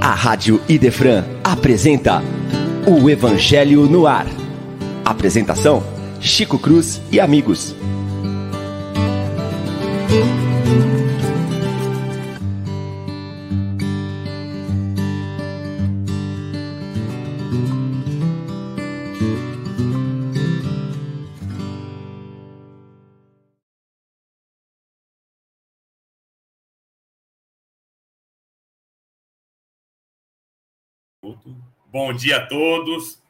A Rádio Idefran apresenta o Evangelho no Ar. Apresentação: Chico Cruz e amigos. Bom dia a todos.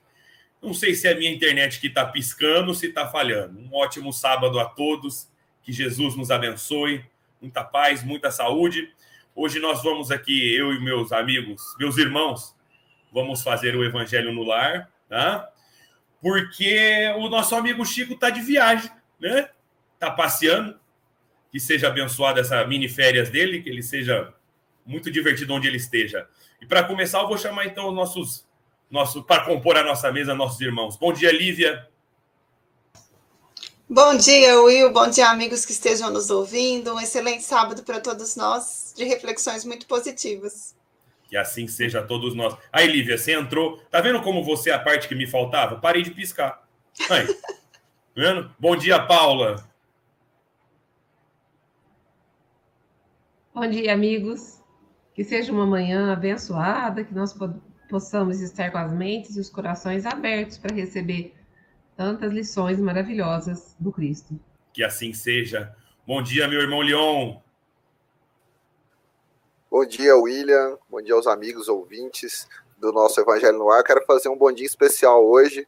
Não sei se é a minha internet que está piscando, se está falhando. Um ótimo sábado a todos. Que Jesus nos abençoe. Muita paz, muita saúde. Hoje nós vamos aqui, eu e meus amigos, meus irmãos, vamos fazer o Evangelho no Lar, tá? Porque o nosso amigo Chico está de viagem, né? Está passeando. Que seja abençoada essa mini férias dele, que ele seja muito divertido onde ele esteja. E para começar, eu vou chamar então os nossos nosso para compor a nossa mesa, nossos irmãos. Bom dia, Lívia. Bom dia, Will. Bom dia, amigos que estejam nos ouvindo. Um excelente sábado para todos nós, de reflexões muito positivas. Que assim seja a todos nós. Aí, Lívia, você entrou. Tá vendo como você é a parte que me faltava? Parei de piscar. Aí. Tá vendo? Bom dia, Paula. Bom dia, amigos. Que seja uma manhã abençoada, que nós possamos estar com as mentes e os corações abertos para receber tantas lições maravilhosas do Cristo. Que assim seja. Bom dia, meu irmão Leon. Bom dia, William. Bom dia aos amigos ouvintes do nosso Evangelho no Ar. Quero fazer um bom dia especial hoje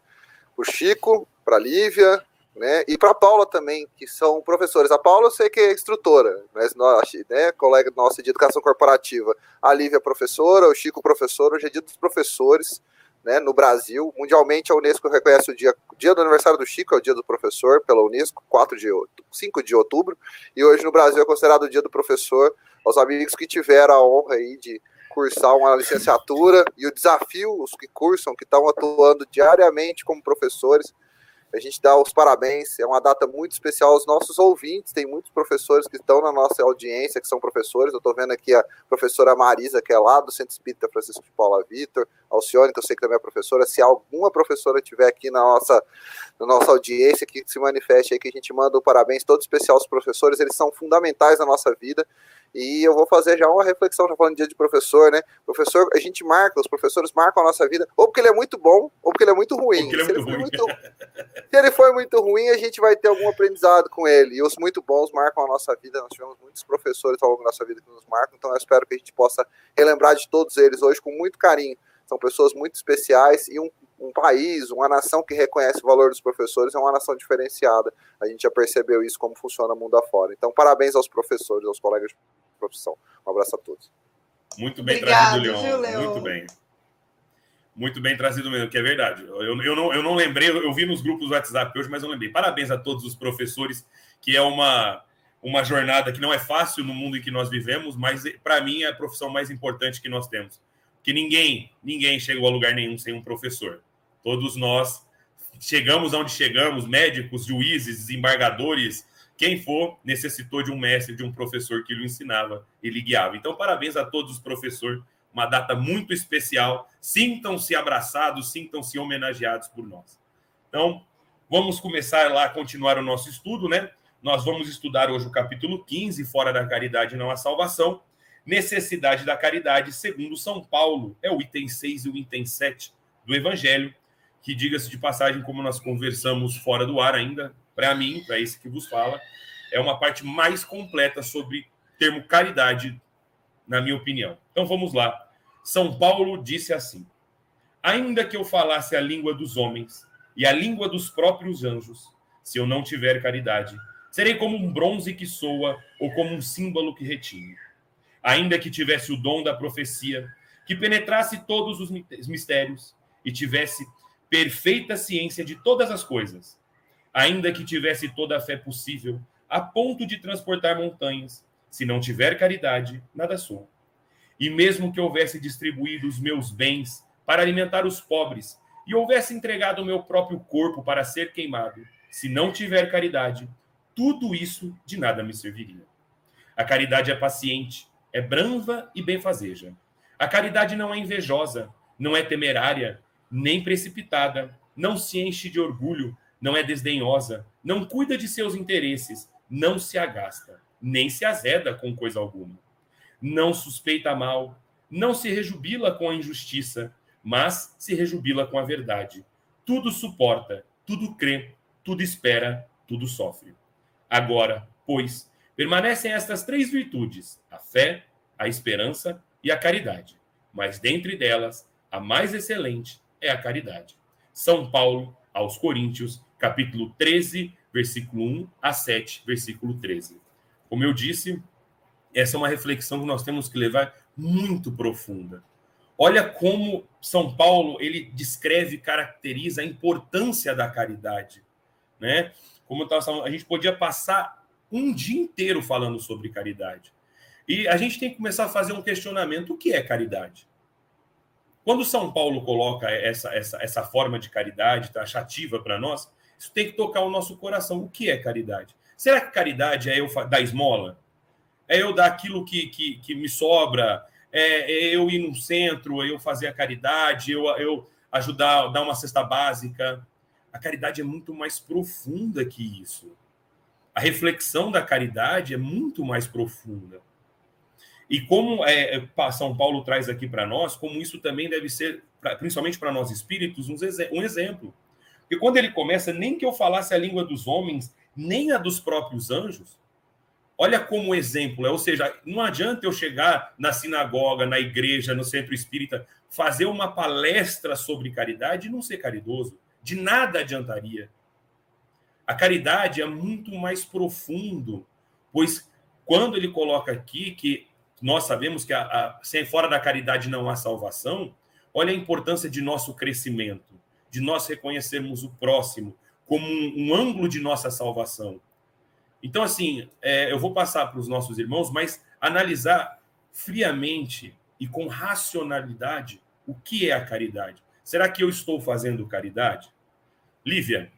para o Chico, para a Lívia, né? E para a Paula também, que são professores. A Paula eu sei que é instrutora, mas nós, né, colega nossa de educação corporativa. A Lívia professora, o Chico professor, hoje é dia dos professores, né, no Brasil. Mundialmente a Unesco reconhece o dia, dia do aniversário do Chico, é o dia do professor pela Unesco, 4 de 5 de outubro, e hoje no Brasil é considerado o dia do professor. Aos amigos que tiveram a honra aí de cursar uma licenciatura e o desafio, os que cursam, que estão atuando diariamente como professores, a gente dá os parabéns, é uma data muito especial aos nossos ouvintes, tem muitos professores que estão na nossa audiência, que são professores, eu estou vendo aqui a professora Marisa, que é lá do Centro Espírita Francisco de Paula Vitor, Alcione, que eu sei que também é professora, se alguma professora tiver aqui na nossa, na nossa audiência, que se manifeste aí, que a gente manda o um parabéns todo especial aos professores, eles são fundamentais na nossa vida, e eu vou fazer já uma reflexão, já falando dia de professor, né? Professor, a gente marca, os professores marcam a nossa vida, ou porque ele é muito bom, ou porque ele é muito ruim. Ele é se, muito ele ruim. Muito, se ele for muito ruim, a gente vai ter algum aprendizado com ele. E os muito bons marcam a nossa vida. Nós tivemos muitos professores ao longo da nossa vida que nos marcam, então eu espero que a gente possa relembrar de todos eles hoje com muito carinho. São pessoas muito especiais e um, um país, uma nação que reconhece o valor dos professores é uma nação diferenciada. A gente já percebeu isso como funciona o mundo afora. Então, parabéns aos professores, aos colegas de profissão. Um abraço a todos. Muito bem Obrigado, trazido, Leon. Muito bem. Muito bem trazido mesmo, que é verdade. Eu, eu, não, eu não lembrei, eu vi nos grupos do WhatsApp hoje, mas eu lembrei. Parabéns a todos os professores, que é uma, uma jornada que não é fácil no mundo em que nós vivemos, mas para mim é a profissão mais importante que nós temos. Que ninguém, ninguém chegou a lugar nenhum sem um professor. Todos nós chegamos aonde chegamos, médicos, juízes, desembargadores, quem for, necessitou de um mestre, de um professor que lhe ensinava e lhe guiava. Então, parabéns a todos os professores, uma data muito especial. Sintam-se abraçados, sintam-se homenageados por nós. Então, vamos começar lá, continuar o nosso estudo, né? Nós vamos estudar hoje o capítulo 15, Fora da Caridade Não Há Salvação. Necessidade da Caridade, segundo São Paulo, é o item 6 e o item 7 do Evangelho, que, diga-se de passagem, como nós conversamos fora do ar ainda, para mim, para esse que vos fala, é uma parte mais completa sobre termo caridade, na minha opinião. Então vamos lá. São Paulo disse assim: Ainda que eu falasse a língua dos homens e a língua dos próprios anjos, se eu não tiver caridade, serei como um bronze que soa ou como um símbolo que retine. Ainda que tivesse o dom da profecia, que penetrasse todos os mistérios e tivesse perfeita ciência de todas as coisas, ainda que tivesse toda a fé possível, a ponto de transportar montanhas, se não tiver caridade, nada sou. E mesmo que houvesse distribuído os meus bens para alimentar os pobres, e houvesse entregado o meu próprio corpo para ser queimado, se não tiver caridade, tudo isso de nada me serviria. A caridade é paciente, é branda e benfazeja. A caridade não é invejosa, não é temerária, nem precipitada, não se enche de orgulho, não é desdenhosa, não cuida de seus interesses, não se agasta, nem se azeda com coisa alguma. Não suspeita mal, não se rejubila com a injustiça, mas se rejubila com a verdade. Tudo suporta, tudo crê, tudo espera, tudo sofre. Agora, pois, permanecem estas três virtudes: a fé, a esperança e a caridade. Mas dentre delas, a mais excelente é a caridade. São Paulo aos Coríntios, capítulo 13, versículo 1 a 7, versículo 13. Como eu disse, essa é uma reflexão que nós temos que levar muito profunda. Olha como São Paulo ele descreve, caracteriza a importância da caridade, né? Como eu falando, a gente podia passar um dia inteiro falando sobre caridade. E a gente tem que começar a fazer um questionamento: o que é caridade? Quando São Paulo coloca essa, essa, essa forma de caridade taxativa para nós, isso tem que tocar o nosso coração. O que é caridade? Será que caridade é eu dar esmola? É eu dar aquilo que, que, que me sobra? É, é, eu ir no centro, é eu fazer a caridade, eu, eu ajudar, dar uma cesta básica? A caridade é muito mais profunda que isso. A reflexão da caridade é muito mais profunda. E como é, é São Paulo traz aqui para nós, como isso também deve ser, principalmente para nós espíritos, um exemplo. Porque quando ele começa, nem que eu falasse a língua dos homens, nem a dos próprios anjos, olha como exemplo é. Ou seja, não adianta eu chegar na sinagoga, na igreja, no centro espírita, fazer uma palestra sobre caridade e não ser caridoso. De nada adiantaria. A caridade é muito mais profundo, pois quando ele coloca aqui que nós sabemos que a, a, sem fora da caridade não há salvação, olha a importância de nosso crescimento, de nós reconhecermos o próximo como um, um ângulo de nossa salvação. Então, assim, é, eu vou passar para os nossos irmãos, mas analisar friamente e com racionalidade o que é a caridade. Será que eu estou fazendo caridade? Lívia,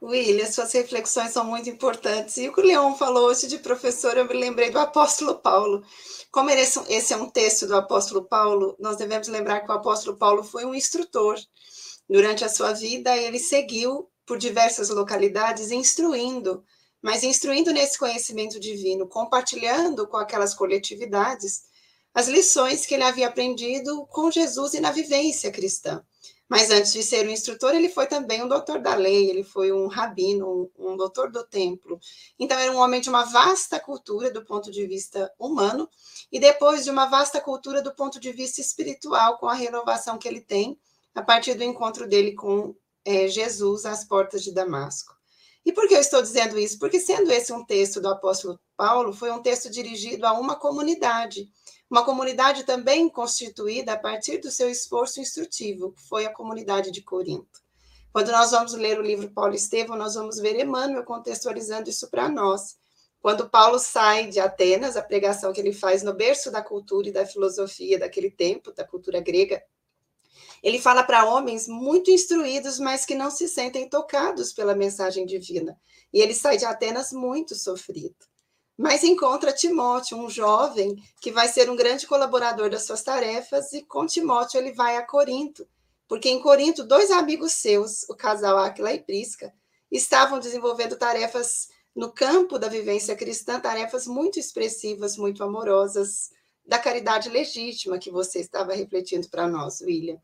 William, suas reflexões são muito importantes. E o que o Leon falou hoje de professor, eu me lembrei do apóstolo Paulo. Como esse é um texto do apóstolo Paulo, nós devemos lembrar que o apóstolo Paulo foi um instrutor. Durante a sua vida, ele seguiu por diversas localidades instruindo, mas instruindo nesse conhecimento divino, compartilhando com aquelas coletividades as lições que ele havia aprendido com Jesus e na vivência cristã. Mas antes de ser um instrutor, ele foi também um doutor da lei, ele foi um rabino, um, doutor do templo. Então, era um homem de uma vasta cultura do ponto de vista humano, e depois de uma vasta cultura do ponto de vista espiritual, com a renovação que ele tem a partir do encontro dele com é, Jesus às portas de Damasco. E por que eu estou dizendo isso? Porque, sendo esse um texto do apóstolo Paulo, foi um texto dirigido a uma comunidade uma comunidade também constituída a partir do seu esforço instrutivo, que foi a comunidade de Corinto. Quando nós vamos ler o livro Paulo Estevão, nós vamos ver Emmanuel contextualizando isso para nós. Quando Paulo sai de Atenas, a pregação que ele faz no berço da cultura e da filosofia daquele tempo, da cultura grega, ele fala para homens muito instruídos, mas que não se sentem tocados pela mensagem divina. E ele sai de Atenas muito sofrido mas encontra Timóteo, um jovem que vai ser um grande colaborador das suas tarefas, e com Timóteo ele vai a Corinto, porque em Corinto dois amigos seus, o casal Aquila e Prisca, estavam desenvolvendo tarefas no campo da vivência cristã, tarefas muito expressivas, muito amorosas, da caridade legítima que você estava refletindo para nós, William.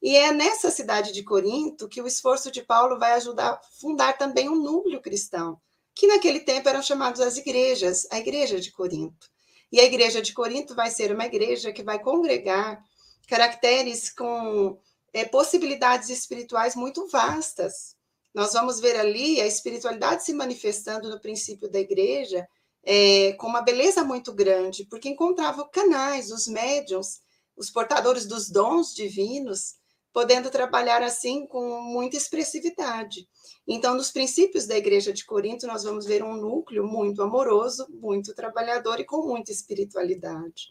E é nessa cidade de Corinto que o esforço de Paulo vai ajudar a fundar também um núcleo cristão, que naquele tempo eram chamados as igrejas, a igreja de Corinto. E a igreja de Corinto vai ser uma igreja que vai congregar caracteres com é, possibilidades espirituais muito vastas. Nós vamos ver ali a espiritualidade se manifestando no princípio da igreja é, com uma beleza muito grande, porque encontrava canais, os médiums, os portadores dos dons divinos, podendo trabalhar assim com muita expressividade. Então, nos princípios da igreja de Corinto, nós vamos ver um núcleo muito amoroso, muito trabalhador e com muita espiritualidade.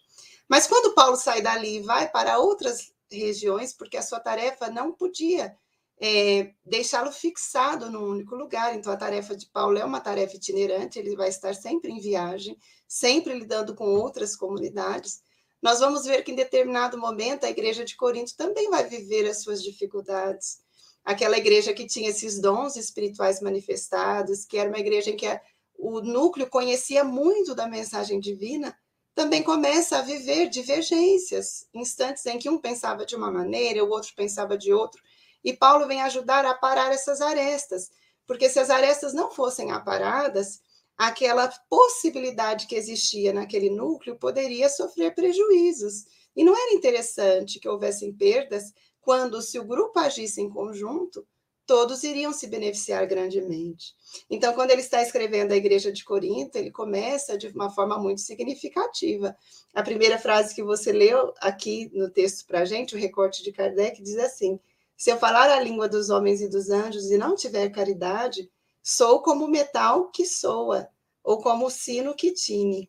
Mas quando Paulo sai dali e vai para outras regiões, porque a sua tarefa não podia é, deixá-lo fixado num único lugar. Então, a tarefa de Paulo é uma tarefa itinerante, ele vai estar sempre em viagem, sempre lidando com outras comunidades. Nós vamos ver que em determinado momento a igreja de Corinto também vai viver as suas dificuldades. Aquela igreja que tinha esses dons espirituais manifestados, que era uma igreja em que a, o núcleo conhecia muito da mensagem divina, também começa a viver divergências, instantes em que um pensava de uma maneira, o outro pensava de outro. E Paulo vem ajudar a parar essas arestas, porque se as arestas não fossem aparadas, aquela possibilidade que existia naquele núcleo poderia sofrer prejuízos. E não era interessante que houvessem perdas quando, se o grupo agisse em conjunto, todos iriam se beneficiar grandemente. Então, quando ele está escrevendo a igreja de Corinto, ele começa de uma forma muito significativa. A primeira frase que você leu aqui no texto para a gente, o recorte de Kardec, diz assim: se eu falar a língua dos homens e dos anjos e não tiver caridade, sou como o metal que soa, ou como o sino que tine.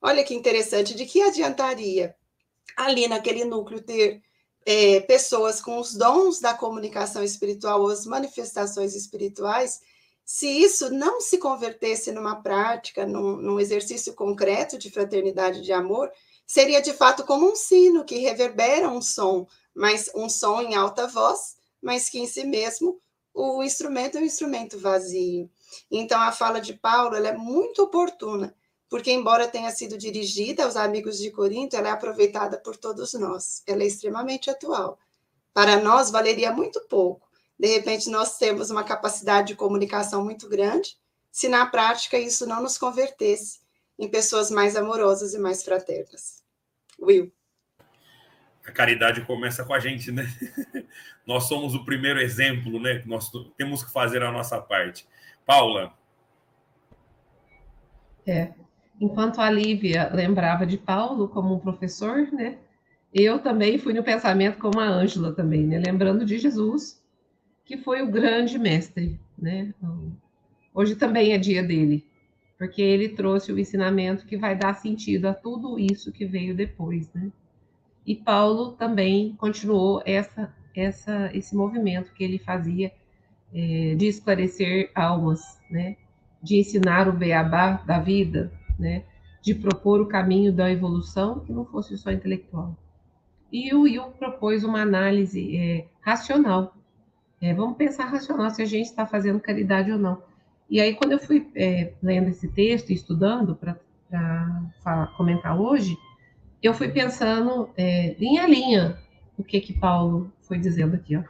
Olha que interessante, de que adiantaria ali naquele núcleo ter é, pessoas com os dons da comunicação espiritual, ou as manifestações espirituais, se isso não se convertesse numa prática, num, num exercício concreto de fraternidade e de amor, seria de fato como um sino que reverbera um som, mas um som em alta voz, mas que em si mesmo o instrumento é um instrumento vazio. Então a fala de Paulo é muito oportuna, porque embora tenha sido dirigida aos amigos de Corinto, ela é aproveitada por todos nós. Ela é extremamente atual. Para nós valeria muito pouco. De repente nós temos uma capacidade de comunicação muito grande, se na prática isso não nos convertesse em pessoas mais amorosas e mais fraternas. Will a caridade começa com a gente, né? Nós somos o primeiro exemplo, né? Nós temos que fazer a nossa parte. Paula. É. Enquanto a Lívia lembrava de Paulo como um professor, né? Eu também fui no pensamento como a Ângela também, né? Lembrando de Jesus, que foi o grande mestre, né? Hoje também é dia dele, porque ele trouxe o ensinamento que vai dar sentido a tudo isso que veio depois, né? E Paulo também continuou essa, essa, esse movimento que ele fazia é, de esclarecer almas, né? de ensinar o beabá da vida, né? de propor o caminho da evolução que não fosse só intelectual. E o Will propôs uma análise é, racional. É, vamos pensar racional se a gente está fazendo caridade ou não. E aí, quando eu fui é, lendo esse texto estudando para comentar hoje, eu fui pensando é, linha a linha o que que Paulo foi dizendo aqui. Ó.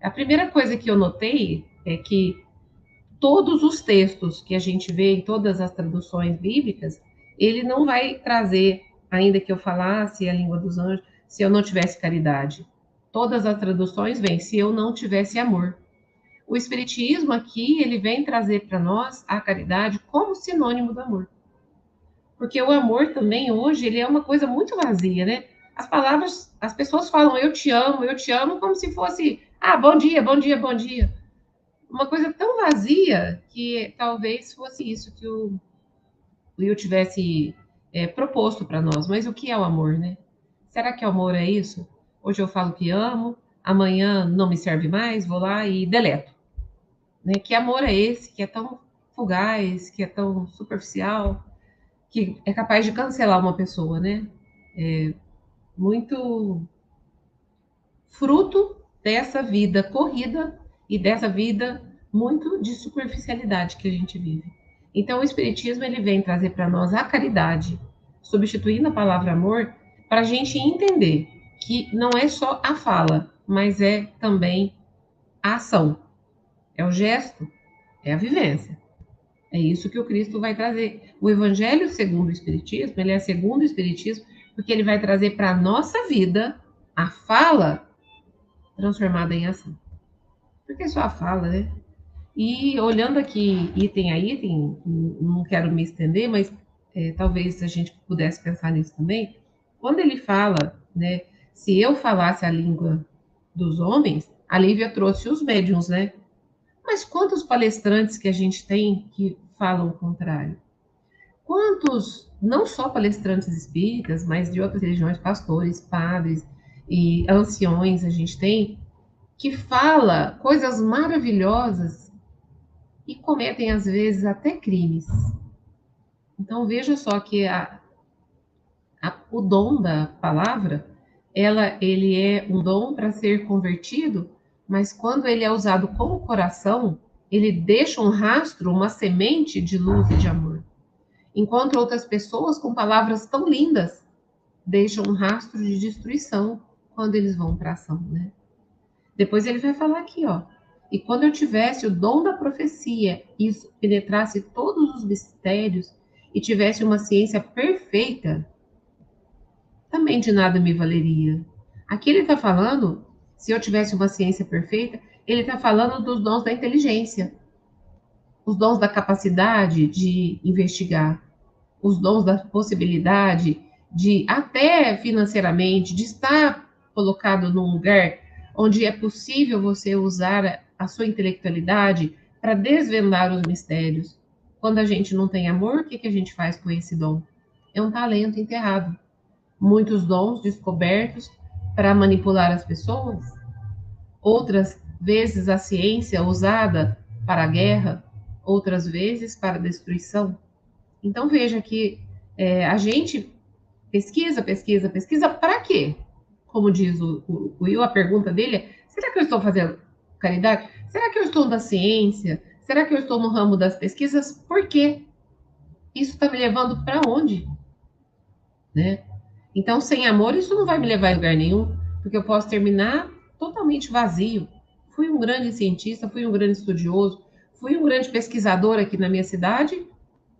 A primeira coisa que eu notei é que todos os textos que a gente vê em todas as traduções bíblicas, ele não vai trazer, ainda que eu falasse a língua dos anjos, se eu não tivesse caridade. Todas as traduções vêm, se eu não tivesse amor. O Espiritismo aqui, ele vem trazer para nós a caridade como sinônimo do amor. Porque o amor também hoje ele é uma coisa muito vazia, né? As palavras, as pessoas falam eu te amo, eu te amo como se fosse ah, bom dia, bom dia, bom dia. Uma coisa tão vazia que talvez fosse isso que o Will tivesse é, proposto para nós. Mas o que é o amor, né? Será que o amor é isso? Hoje eu falo que amo, amanhã não me serve mais, vou lá e deleto. Né? Que amor é esse que é tão fugaz, que é tão superficial? Que é capaz de cancelar uma pessoa, né? É muito fruto dessa vida corrida e dessa vida muito de superficialidade que a gente vive. Então, o Espiritismo ele vem trazer para nós a caridade, substituindo a palavra amor, para a gente entender que não é só a fala, mas é também a ação. É o gesto, é a vivência. É isso que o Cristo vai trazer. O Evangelho segundo o Espiritismo, ele é segundo o Espiritismo, porque ele vai trazer para a nossa vida a fala transformada em ação. Porque só a fala, né? E olhando aqui item a item, não quero me estender, mas é, talvez a gente pudesse pensar nisso também. Quando ele fala, né? Se eu falasse a língua dos homens, a Lívia trouxe os médiums, né? Mas quantos palestrantes que a gente tem que falam o contrário? Quantos, não só palestrantes espíritas, mas de outras religiões, pastores, padres e anciões a gente tem que fala coisas maravilhosas e cometem às vezes até crimes. Então veja só que a, a, o dom da palavra, ela, ele é um dom para ser convertido, mas quando ele é usado com o coração, ele deixa um rastro, uma semente de luz e de amor. Enquanto outras pessoas com palavras tão lindas deixam um rastro de destruição quando eles vão para ação, né? Depois ele vai falar aqui, ó. E quando eu tivesse o dom da profecia e penetrasse todos os mistérios e tivesse uma ciência perfeita, também de nada me valeria. Aqui ele está falando, se eu tivesse uma ciência perfeita, ele está falando dos dons da inteligência, os dons da capacidade de investigar, os dons da possibilidade de, até financeiramente, de estar colocado num lugar onde é possível você usar a sua intelectualidade para desvendar os mistérios. Quando a gente não tem amor, o que, que a gente faz com esse dom? É um talento enterrado. Muitos dons descobertos para manipular as pessoas, outras vezes a ciência usada para a guerra, outras vezes para a destruição. Então veja que é, a gente pesquisa, pesquisa, pesquisa para quê? como diz o, o, o Will, a pergunta dele é: será que eu estou fazendo caridade? Será que eu estou na ciência? Será que eu estou no ramo das pesquisas? Por quê? Isso está me levando para onde? Né? Então, sem amor, isso não vai me levar a lugar nenhum, porque eu posso terminar totalmente vazio. Fui um grande cientista, fui um grande estudioso, fui um grande pesquisador aqui na minha cidade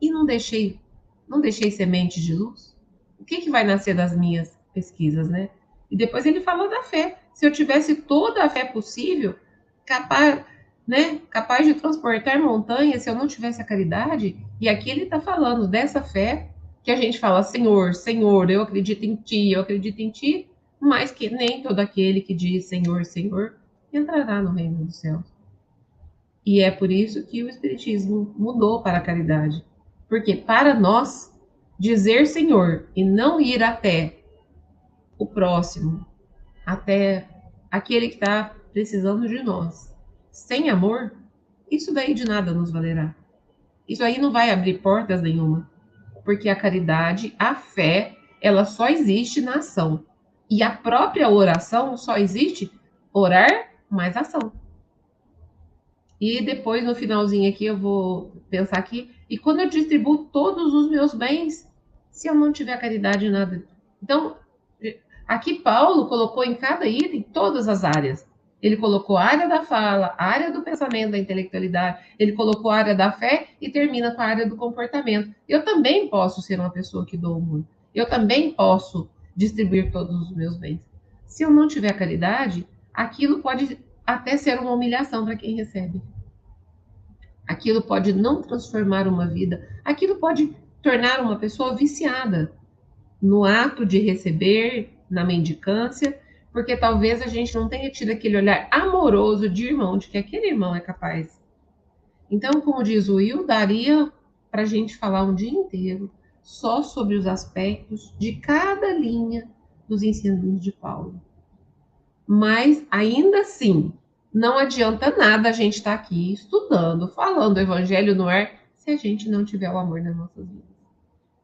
e não deixei, não deixei semente de luz. O que, que vai nascer das minhas pesquisas, né? E depois ele falou da fé. Se eu tivesse toda a fé possível, capaz, né, capaz de transportar montanhas, se eu não tivesse a caridade, e aqui ele está falando dessa fé que a gente fala, Senhor, Senhor, eu acredito em Ti, eu acredito em Ti, mas que nem todo aquele que diz Senhor, Senhor, entrará no reino dos céus. E é por isso que o Espiritismo mudou para a caridade. Porque para nós, dizer Senhor e não ir até o próximo, até aquele que está precisando de nós. Sem amor, isso daí de nada nos valerá. Isso aí não vai abrir portas nenhuma, porque a caridade, a fé, ela só existe na ação. E a própria oração só existe orar mais ação. E depois, no finalzinho aqui, eu vou pensar aqui. E quando eu distribuo todos os meus bens, se eu não tiver caridade, nada. Então, Aqui Paulo colocou em cada item todas as áreas. Ele colocou a área da fala, a área do pensamento, da intelectualidade, ele colocou a área da fé e termina com a área do comportamento. Eu também posso ser uma pessoa que dou muito. Eu também posso distribuir todos os meus bens. Se eu não tiver caridade, aquilo pode até ser uma humilhação para quem recebe. Aquilo pode não transformar uma vida, aquilo pode tornar uma pessoa viciada no ato de receber, na mendicância, porque talvez a gente não tenha tido aquele olhar amoroso de irmão, de que aquele irmão é capaz. Então, como diz o Will, daria para a gente falar um dia inteiro só sobre os aspectos de cada linha dos ensinos de Paulo. Mas, ainda assim, não adianta nada a gente estar tá aqui estudando, falando o evangelho no ar, se a gente não tiver o amor nas nossas vidas.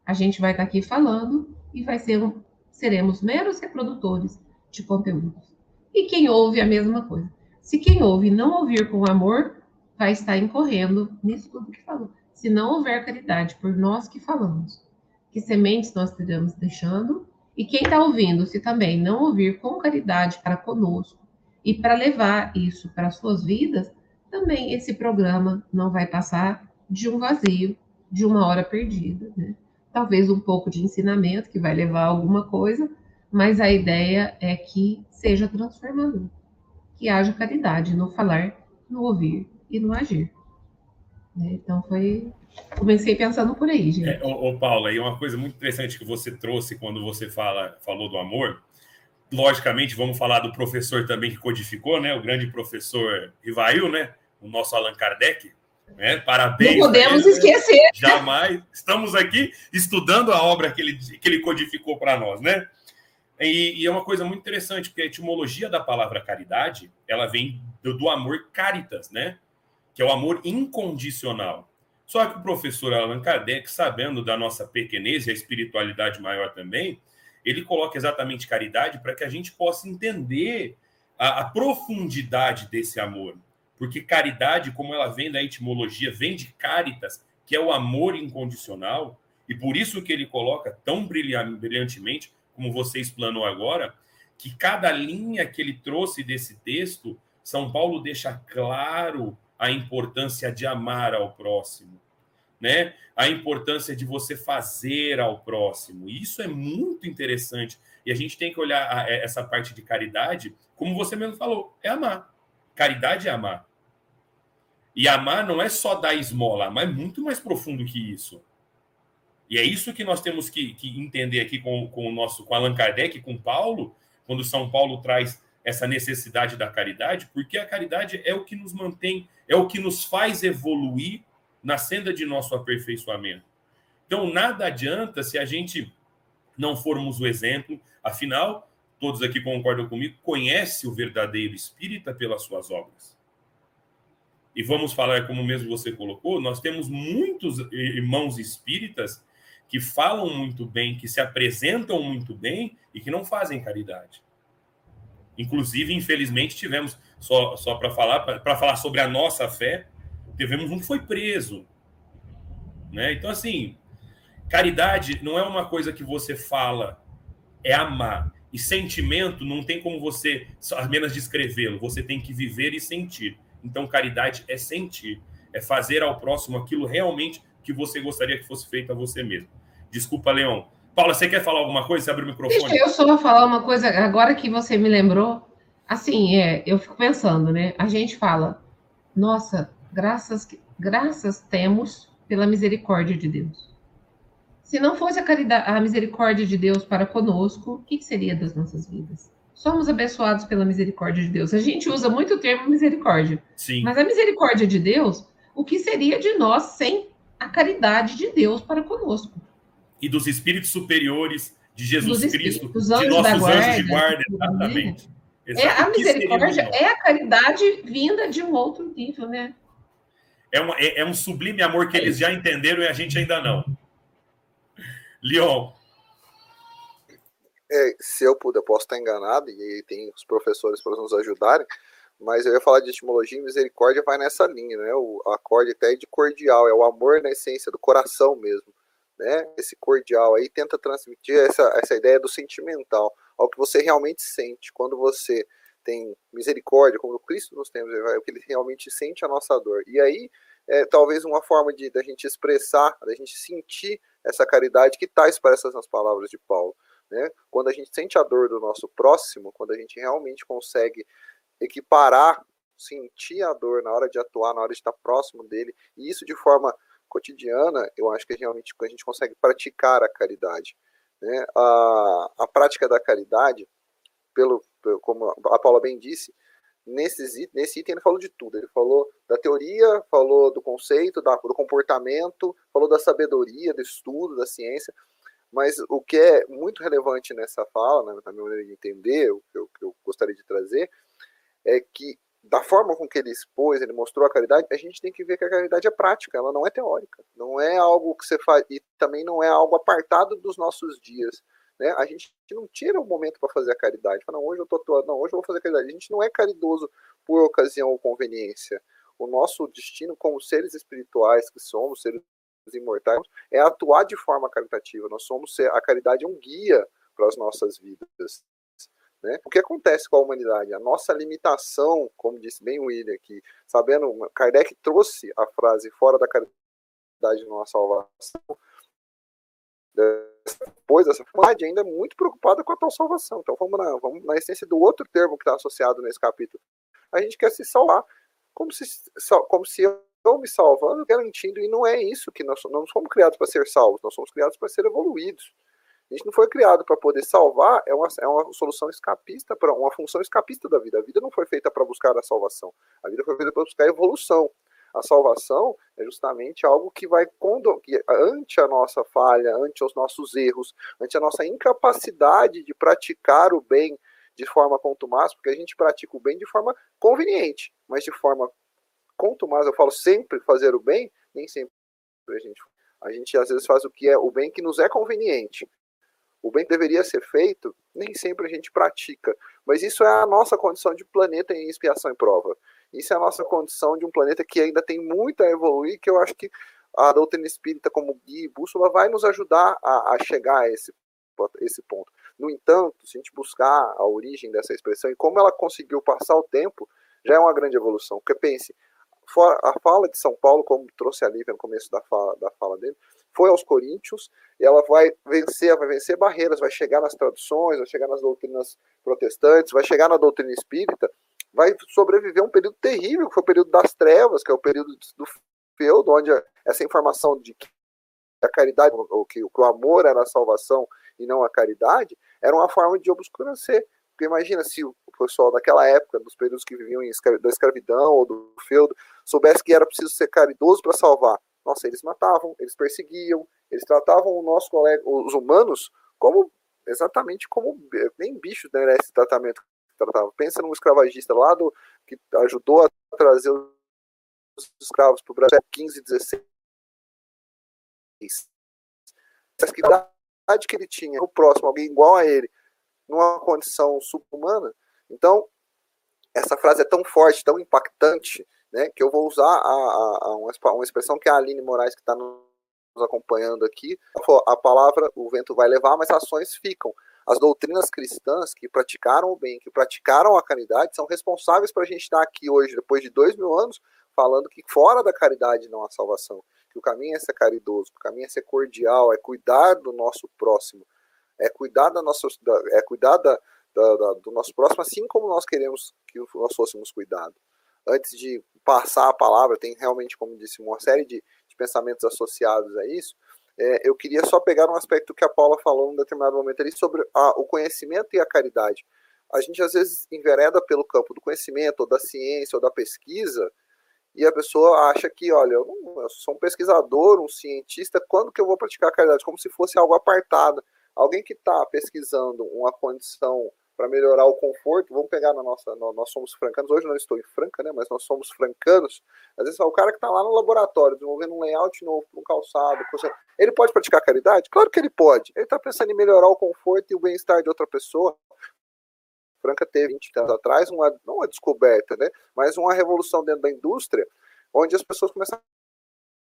A gente vai estar tá aqui falando e vai ser um, seremos meros reprodutores de conteúdos. E quem ouve a mesma coisa. Se quem ouve não ouvir com amor, vai estar incorrendo nisso tudo que falou. Se não houver caridade por nós que falamos, que sementes nós estaremos deixando, e quem está ouvindo, se também não ouvir com caridade para conosco e para levar isso para as suas vidas, também esse programa não vai passar de um vazio, de uma hora perdida. Né? talvez um pouco de ensinamento que vai levar a alguma coisa, mas a ideia é que seja transformador, que haja caridade no falar, no ouvir e no agir. Né? Então foi. Comecei pensando por aí, gente. É, ô, ô, Paula, e uma coisa muito interessante que você trouxe quando você fala, falou do amor. Logicamente, vamos falar do professor também que codificou, né? O grande professor Rivail, né? O nosso Allan Kardec né? Parabéns. Não podemos ele, esquecer. Né? Jamais. Estamos aqui estudando a obra que ele, que ele codificou para nós, né? E, e, é uma coisa muito interessante, porque a etimologia da palavra caridade, ela vem do, do amor caritas, né? Que é o amor incondicional. Só que o professor Allan Kardec, sabendo da nossa pequenez e a espiritualidade maior também, ele coloca exatamente caridade para que a gente possa entender a, a, profundidade desse amor. Porque caridade, como ela vem da etimologia, vem de caritas, que é o amor incondicional, e por isso que ele coloca tão brilhantemente, como você explanou agora, que cada linha que ele trouxe desse texto, São Paulo deixa claro a importância de amar ao próximo, né? A importância de você fazer ao próximo. Isso é muito interessante. E a gente tem que olhar essa parte de caridade, como você mesmo falou, é amar. Caridade é amar. E amar não é só dar esmola, amar é muito mais profundo que isso. E é isso que nós temos que, que entender aqui com, com o nosso com Allan Kardec, com Paulo, quando São Paulo traz essa necessidade da caridade, porque a caridade é o que nos mantém, é o que nos faz evoluir na senda de nosso aperfeiçoamento. Então, nada adianta se a gente não formos o exemplo, afinal, todos aqui concordam comigo, conhece o verdadeiro espírita pelas suas obras. E vamos falar, como mesmo você colocou, nós temos muitos irmãos espíritas que falam muito bem, que se apresentam muito bem e que não fazem caridade. Inclusive, infelizmente, tivemos, só, só para falar, para falar sobre a nossa fé, tivemos um que foi preso. Né? Então, assim, caridade não é uma coisa que você fala, é amar. E sentimento não tem como você apenas descrevê-lo, você tem que viver e sentir. Então, caridade é sentir, é fazer ao próximo aquilo realmente que você gostaria que fosse feito a você mesmo. Desculpa, Leão. Paula, você quer falar alguma coisa? Você abre o microfone. Deixa eu só falar uma coisa, agora que você me lembrou. Assim, é, eu fico pensando, né? A gente fala, nossa, graças, graças temos pela misericórdia de Deus. Se não fosse a, caridade, a misericórdia de Deus para conosco, o que seria das nossas vidas? Somos abençoados pela misericórdia de Deus. A gente usa muito o termo misericórdia. Sim. Mas a misericórdia de Deus, o que seria de nós sem a caridade de Deus para conosco? E dos espíritos superiores de Jesus Cristo, de nossos guarda, anjos de guarda, exatamente. É, a misericórdia é a caridade vinda de um outro nível, né? É, uma, é, é um sublime amor que é eles já entenderam e a gente ainda não. Leon. É, se eu puder, posso estar enganado, e tem os professores para nos ajudarem, mas eu ia falar de etimologia e misericórdia vai nessa linha, né? O acorde até é de cordial, é o amor na essência, do coração mesmo, né? Esse cordial aí tenta transmitir essa, essa ideia do sentimental, ao que você realmente sente. Quando você tem misericórdia, como Cristo nos tem, é o que ele realmente sente a nossa dor. E aí, é, talvez uma forma de da gente expressar, da gente sentir essa caridade que está expressa nas palavras de Paulo. Né? Quando a gente sente a dor do nosso próximo, quando a gente realmente consegue equiparar, sentir a dor na hora de atuar, na hora de estar próximo dele, e isso de forma cotidiana, eu acho que realmente a gente consegue praticar a caridade. Né? A, a prática da caridade, pelo, pelo, como a Paula bem disse, nesse, nesse item ele falou de tudo. Ele falou da teoria, falou do conceito, da, do comportamento, falou da sabedoria, do estudo, da ciência. Mas o que é muito relevante nessa fala, né, na minha maneira de entender, o que eu, que eu gostaria de trazer, é que da forma com que ele expôs, ele mostrou a caridade, a gente tem que ver que a caridade é prática, ela não é teórica, não é algo que você faz, e também não é algo apartado dos nossos dias. Né? A gente não tira o momento para fazer a caridade. Fala, não, hoje eu tô atuando, não, hoje eu vou fazer a caridade. A gente não é caridoso por ocasião ou conveniência. O nosso destino como seres espirituais que somos, seres imortais, é atuar de forma caritativa. Nós somos a caridade é um guia para as nossas vidas. Né? O que acontece com a humanidade? A nossa limitação, como disse bem o William aqui, sabendo, Kardec trouxe a frase fora da caridade não há salvação, depois dessa faculdade ainda é muito preocupada com a tal salvação. Então vamos na, vamos na essência do outro termo que está associado nesse capítulo. A gente quer se salvar como se, como se eu me salvando, garantindo, e não é isso que nós não somos criados para ser salvos, nós somos criados para ser evoluídos. A gente não foi criado para poder salvar, é uma, é uma solução escapista, para uma função escapista da vida. A vida não foi feita para buscar a salvação, a vida foi feita para buscar a evolução. A salvação é justamente algo que vai ante a nossa falha, ante os nossos erros, ante a nossa incapacidade de praticar o bem de forma contumaz, porque a gente pratica o bem de forma conveniente, mas de forma contumaz, eu falo sempre fazer o bem, nem sempre a gente a gente às vezes faz o que é o bem que nos é conveniente. O bem deveria ser feito, nem sempre a gente pratica. Mas isso é a nossa condição de planeta em expiação e prova. Isso é a nossa condição de um planeta que ainda tem muito a evoluir, que eu acho que a doutrina espírita, como guia e bússola, vai nos ajudar a, a chegar a esse, esse ponto. No entanto, se a gente buscar a origem dessa expressão e como ela conseguiu passar o tempo, já é uma grande evolução. Porque pense, a fala de São Paulo, como trouxe a Lívia no começo da fala, da fala dele, foi aos Coríntios, ela vai vencer, vai vencer barreiras, vai chegar nas traduções, vai chegar nas doutrinas protestantes, vai chegar na doutrina espírita, vai sobreviver um período terrível, que foi o período das trevas, que é o período do feudo, onde essa informação de que a caridade, ou que, o amor era a salvação e não a caridade, era uma forma de obscurecer. Porque imagina se o pessoal daquela época, dos períodos que viviam da escravidão ou do feudo, soubesse que era preciso ser caridoso para salvar. Nossa, eles matavam, eles perseguiam, eles tratavam o nosso colega, os humanos, como exatamente como nem bichos né, esse tratamento tratava. Pensa num escravagista lá do, que ajudou a trazer os escravos para o Brasil 15, 16. Essa idade que ele tinha, o próximo, alguém igual a ele, numa condição subhumana. Então, essa frase é tão forte, tão impactante, né, que eu vou usar a, a, a uma, uma, expressão que a Aline Moraes, que está nos acompanhando aqui, a palavra o vento vai levar, mas ações ficam. As doutrinas cristãs que praticaram o bem, que praticaram a caridade, são responsáveis para a gente estar aqui hoje, depois de dois mil anos, falando que fora da caridade não há salvação, que o caminho é ser caridoso, que o caminho é ser cordial, é cuidar do nosso próximo, é cuidar da nossa, é cuidar da, da, da, do nosso próximo, assim como nós queremos que nós fôssemos cuidados. Antes de passar a palavra, tem realmente, como disse, uma série de, de pensamentos associados a isso. É, eu queria só pegar um aspecto que a Paula falou em determinado momento ali sobre a, o conhecimento e a caridade. A gente às vezes envereda pelo campo do conhecimento, ou da ciência, ou da pesquisa, e a pessoa acha que, olha, eu, não, eu sou um pesquisador, um cientista, quando que eu vou praticar a caridade? Como se fosse algo apartado. Alguém que está pesquisando uma condição para melhorar o conforto, vamos pegar na nossa, nós somos francanos, hoje não estou em Franca, né, mas nós somos francanos, às vezes o cara que está lá no laboratório, desenvolvendo um layout novo um calçado, ele pode praticar caridade? Claro que ele pode, ele está pensando em melhorar o conforto e o bem-estar de outra pessoa, Franca teve 20 anos atrás uma, não uma descoberta, né, mas uma revolução dentro da indústria, onde as pessoas começaram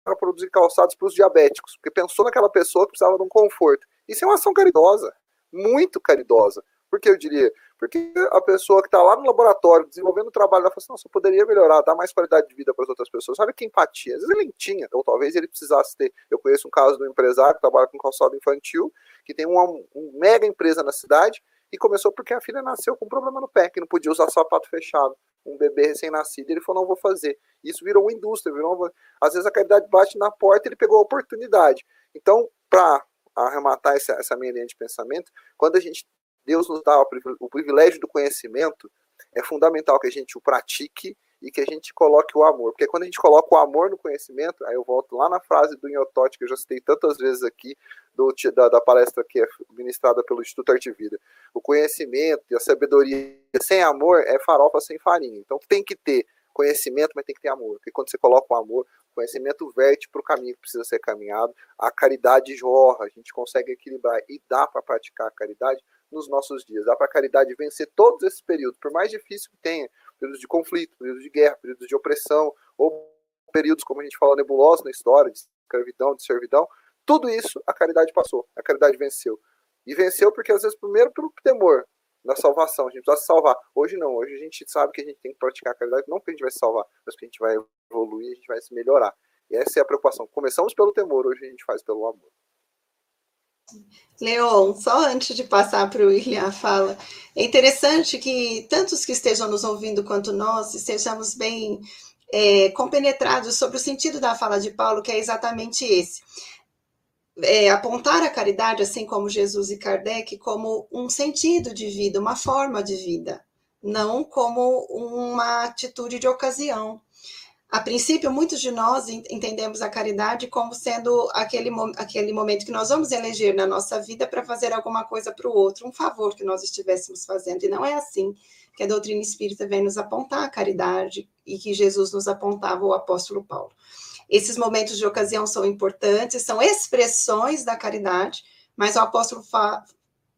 a produzir calçados para os diabéticos, porque pensou naquela pessoa que precisava de um conforto. Isso é uma ação caridosa, muito caridosa. Por que eu diria? Porque a pessoa que está lá no laboratório desenvolvendo o trabalho, ela fala assim, nossa, eu poderia melhorar, dar mais qualidade de vida para as outras pessoas. Olha que empatia. Às vezes ele tinha, ou talvez ele precisasse ter. Eu conheço um caso de um empresário que trabalha com calçado infantil, que tem uma, uma mega empresa na cidade, e começou porque a filha nasceu com um problema no pé, que não podia usar sapato fechado. Um bebê recém-nascido, ele falou, não vou fazer. Isso virou uma indústria, virou uma... Às vezes a caridade bate na porta e ele pegou a oportunidade. Então, para arrematar essa, essa minha linha de pensamento, quando a gente Deus nos dá o privilégio do conhecimento, é fundamental que a gente o pratique e que a gente coloque o amor. Porque quando a gente coloca o amor no conhecimento, aí eu volto lá na frase do Inhotote, que eu já citei tantas vezes aqui, do, da, da, palestra que é ministrada pelo Instituto Arte Vida. O conhecimento e a sabedoria sem amor é farofa sem farinha. Então tem que ter conhecimento, mas tem que ter amor. Porque quando você coloca o amor, o conhecimento verte para o caminho que precisa ser caminhado, a caridade jorra, a gente consegue equilibrar e dá para praticar a caridade nos nossos dias. Dá para a caridade vencer todos esses períodos, por mais difícil que tenha, períodos de conflito, períodos de guerra, períodos de opressão, ou períodos, como a gente fala, nebulosos na história, de escravidão, de servidão, tudo isso a caridade passou, a caridade venceu. E venceu porque, às vezes, primeiro pelo temor da salvação, a gente precisa salvar. Hoje não, hoje a gente sabe que a gente tem que praticar a caridade, não porque a gente vai se salvar, mas porque a gente vai evoluir, a gente vai se melhorar. E essa é a preocupação. Começamos pelo temor, hoje a gente faz pelo amor. Leon, só antes de passar para o William a fala, é interessante que tantos que estejam nos ouvindo quanto nós estejamos bem é, compenetrados sobre o sentido da fala de Paulo, que é exatamente esse. É, apontar a caridade, assim como Jesus e Kardec, como um sentido de vida, uma forma de vida, não como uma atitude de ocasião. A princípio, muitos de nós entendemos a caridade como sendo aquele, aquele momento que nós vamos eleger na nossa vida para fazer alguma coisa para o outro, um favor que nós estivéssemos fazendo. E não é assim que a doutrina espírita vem nos apontar a caridade e que Jesus nos apontava o apóstolo Paulo. Esses momentos de ocasião são importantes, são expressões da caridade, mas o apóstolo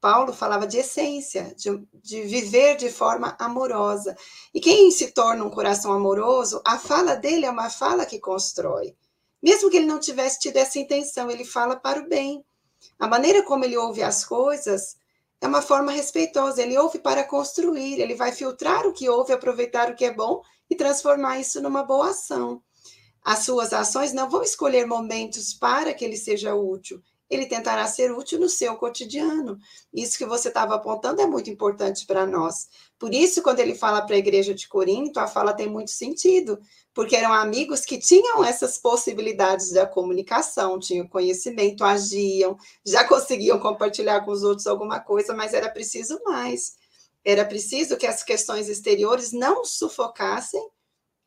Paulo falava de essência, de, de, viver de forma amorosa. E quem se torna um coração amoroso, a fala dele é uma fala que constrói. Mesmo que ele não tivesse tido essa intenção, ele fala para o bem. A maneira como ele ouve as coisas é uma forma respeitosa. Ele ouve para construir, ele vai filtrar o que ouve, aproveitar o que é bom e transformar isso numa boa ação. As suas ações não vão escolher momentos para que ele seja útil, ele tentará ser útil no seu cotidiano. Isso que você estava apontando é muito importante para nós. Por isso, quando ele fala para a igreja de Corinto, a fala tem muito sentido, porque eram amigos que tinham essas possibilidades da comunicação, tinham conhecimento, agiam, já conseguiam compartilhar com os outros alguma coisa, mas era preciso mais. Era preciso que as questões exteriores não sufocassem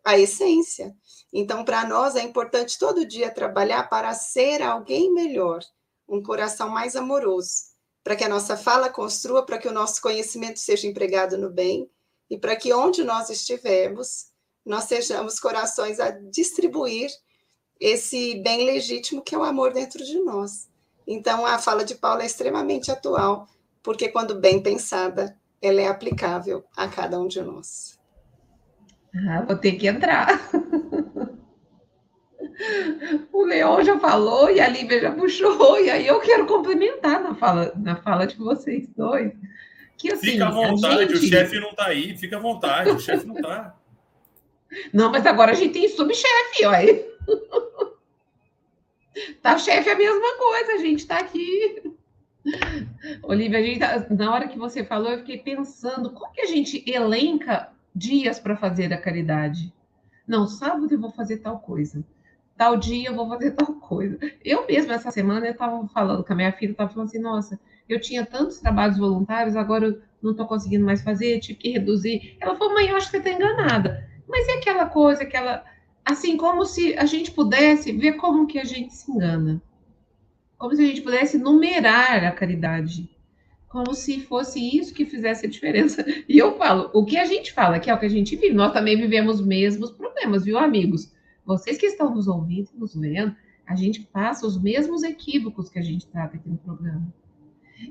a essência. Então, para nós é importante todo dia trabalhar para ser alguém melhor, um coração mais amoroso, para que a nossa fala construa, para que o nosso conhecimento seja empregado no bem e para que onde nós estivermos, nós sejamos corações a distribuir esse bem legítimo que é o amor dentro de nós. Então, a fala de Paulo é extremamente atual, porque quando bem pensada, ela é aplicável a cada um de nós. Ah, vou ter que entrar. O Leão já falou e a Lívia já puxou, e aí eu quero complementar na fala, na fala de vocês dois. Que, assim, fica à vontade, gente... o chefe não está aí, fica à vontade, o chefe não está. Não, mas agora a gente tem subchefe, olha. Tá chefe é a mesma coisa, a gente está aqui. Olivia, a gente tá... na hora que você falou, eu fiquei pensando, como que a gente elenca dias para fazer a caridade? Não, sábado eu vou fazer tal coisa tal dia eu vou fazer tal coisa. Eu mesma, essa semana, eu estava falando com a minha filha, estava falando assim, nossa, eu tinha tantos trabalhos voluntários, agora eu não estou conseguindo mais fazer, tive que reduzir. Ela falou, mãe, eu acho que você está enganada. Mas é aquela coisa, aquela... Assim, como se a gente pudesse ver como que a gente se engana. Como se a gente pudesse numerar a caridade. Como se fosse isso que fizesse a diferença. E eu falo, o que a gente fala, que é o que a gente vive, nós também vivemos os mesmos problemas, viu, amigos? Vocês que estão nos ouvindo, nos vendo, a gente passa os mesmos equívocos que a gente trata aqui no programa.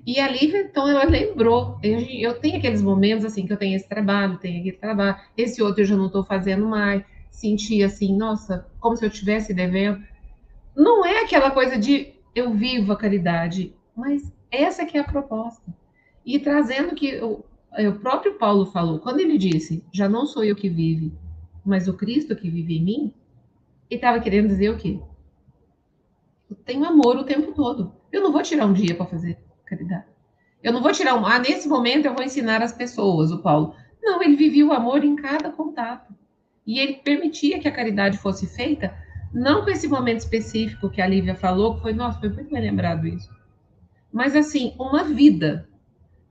E a Lívia, então, ela lembrou. Eu, eu, tenho aqueles momentos, assim, que eu tenho esse trabalho, tenho aquele trabalho, esse outro eu já não estou fazendo mais. Senti, assim, nossa, como se eu estivesse devendo. Não é aquela coisa de eu vivo a caridade, mas essa que é a proposta. E trazendo que o, o próprio Paulo falou, quando ele disse, já não sou eu que vive, mas o Cristo que vive em mim, e estava querendo dizer o quê? Eu tenho amor o tempo todo. Eu não vou tirar um dia para fazer caridade. Eu não vou tirar um. Ah, nesse momento eu vou ensinar as pessoas, o Paulo. Não, ele vivia o amor em cada contato. E ele permitia que a caridade fosse feita, não com esse momento específico que a Lívia falou, que foi, nossa, foi muito bem lembrado isso. Mas, assim, uma vida.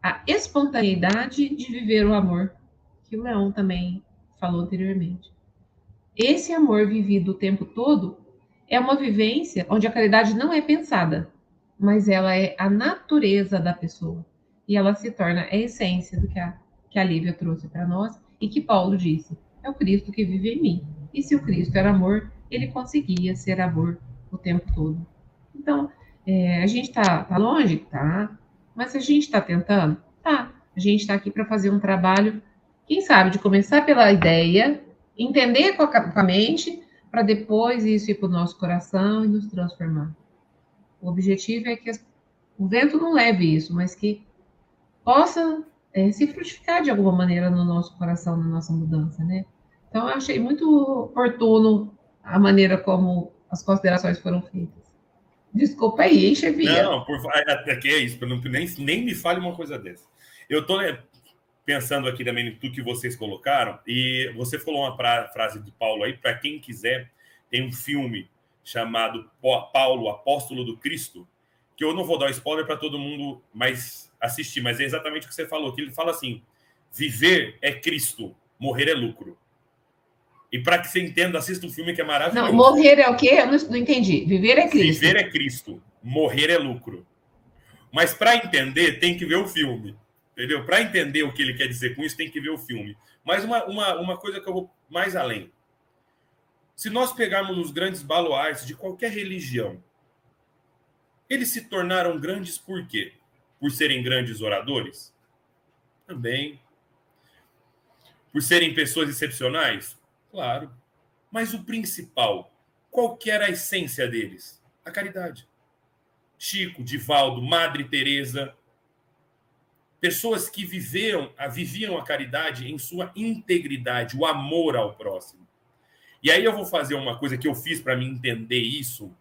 A espontaneidade de viver o amor, que o Leão também falou anteriormente. Esse amor vivido o tempo todo é uma vivência onde a caridade não é pensada, mas ela é a natureza da pessoa. E ela se torna a essência do que a, que a Lívia trouxe para nós e que Paulo disse: é o Cristo que vive em mim. E se o Cristo era amor, ele conseguia ser amor o tempo todo. Então, é, a gente está tá longe? Tá. Mas a gente está tentando? Tá. A gente está aqui para fazer um trabalho, quem sabe, de começar pela ideia, entender com a, mente, para depois isso ir para o nosso coração e nos transformar. O objetivo é que as, o vento não leve isso, mas que possa é, se frutificar de alguma maneira no nosso coração, na nossa mudança, né? Então, eu achei muito oportuno a maneira como as considerações foram feitas. Desculpa aí, hein, Chevinha? Não, por, é, é, que é isso, não, nem, nem me fale uma coisa dessa. Eu estou pensando aqui também em tudo que vocês colocaram, e você falou uma pra, frase de Paulo aí, para quem quiser, tem um filme chamado Paulo, Apóstolo do Cristo, que eu não vou dar spoiler para todo mundo mais assistir, mas é exatamente o que você falou, que ele fala assim: viver é Cristo, morrer é lucro. E para que você entenda, assista um filme que é maravilhoso. Não, morrer é o quê? Eu não, não entendi. Viver é Cristo. Viver é Cristo. Morrer é lucro. Mas para entender, tem que ver o filme. Entendeu? Para entender o que ele quer dizer com isso, tem que ver o filme. Mas uma, uma, uma coisa que eu vou mais além. Se nós pegarmos os grandes baluartes de qualquer religião, eles se tornaram grandes por quê? Por serem grandes oradores? Também. Por serem pessoas excepcionais? Claro. Mas o principal, qual era a essência deles? A caridade. Chico, Divaldo, Madre Teresa, pessoas que viviam a caridade em sua integridade, o amor ao próximo. E aí eu vou fazer uma coisa que eu fiz para me entender isso.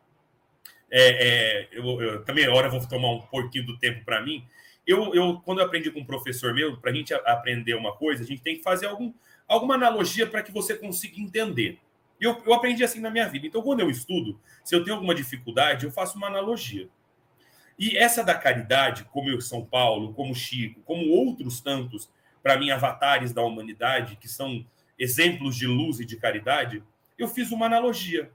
É, é, eu, eu, também agora eu vou tomar um pouquinho do tempo para mim. Eu, eu, quando eu aprendi com um professor meu, para a gente aprender uma coisa, a gente tem que fazer algum, alguma analogia para que você consiga entender. Eu, eu aprendi assim na minha vida. Então, quando eu estudo, se eu tenho alguma dificuldade, eu faço uma analogia. E essa da caridade, como eu, São Paulo, como Chico, como outros tantos, para mim, avatares da humanidade, que são exemplos de luz e de caridade, eu fiz uma analogia.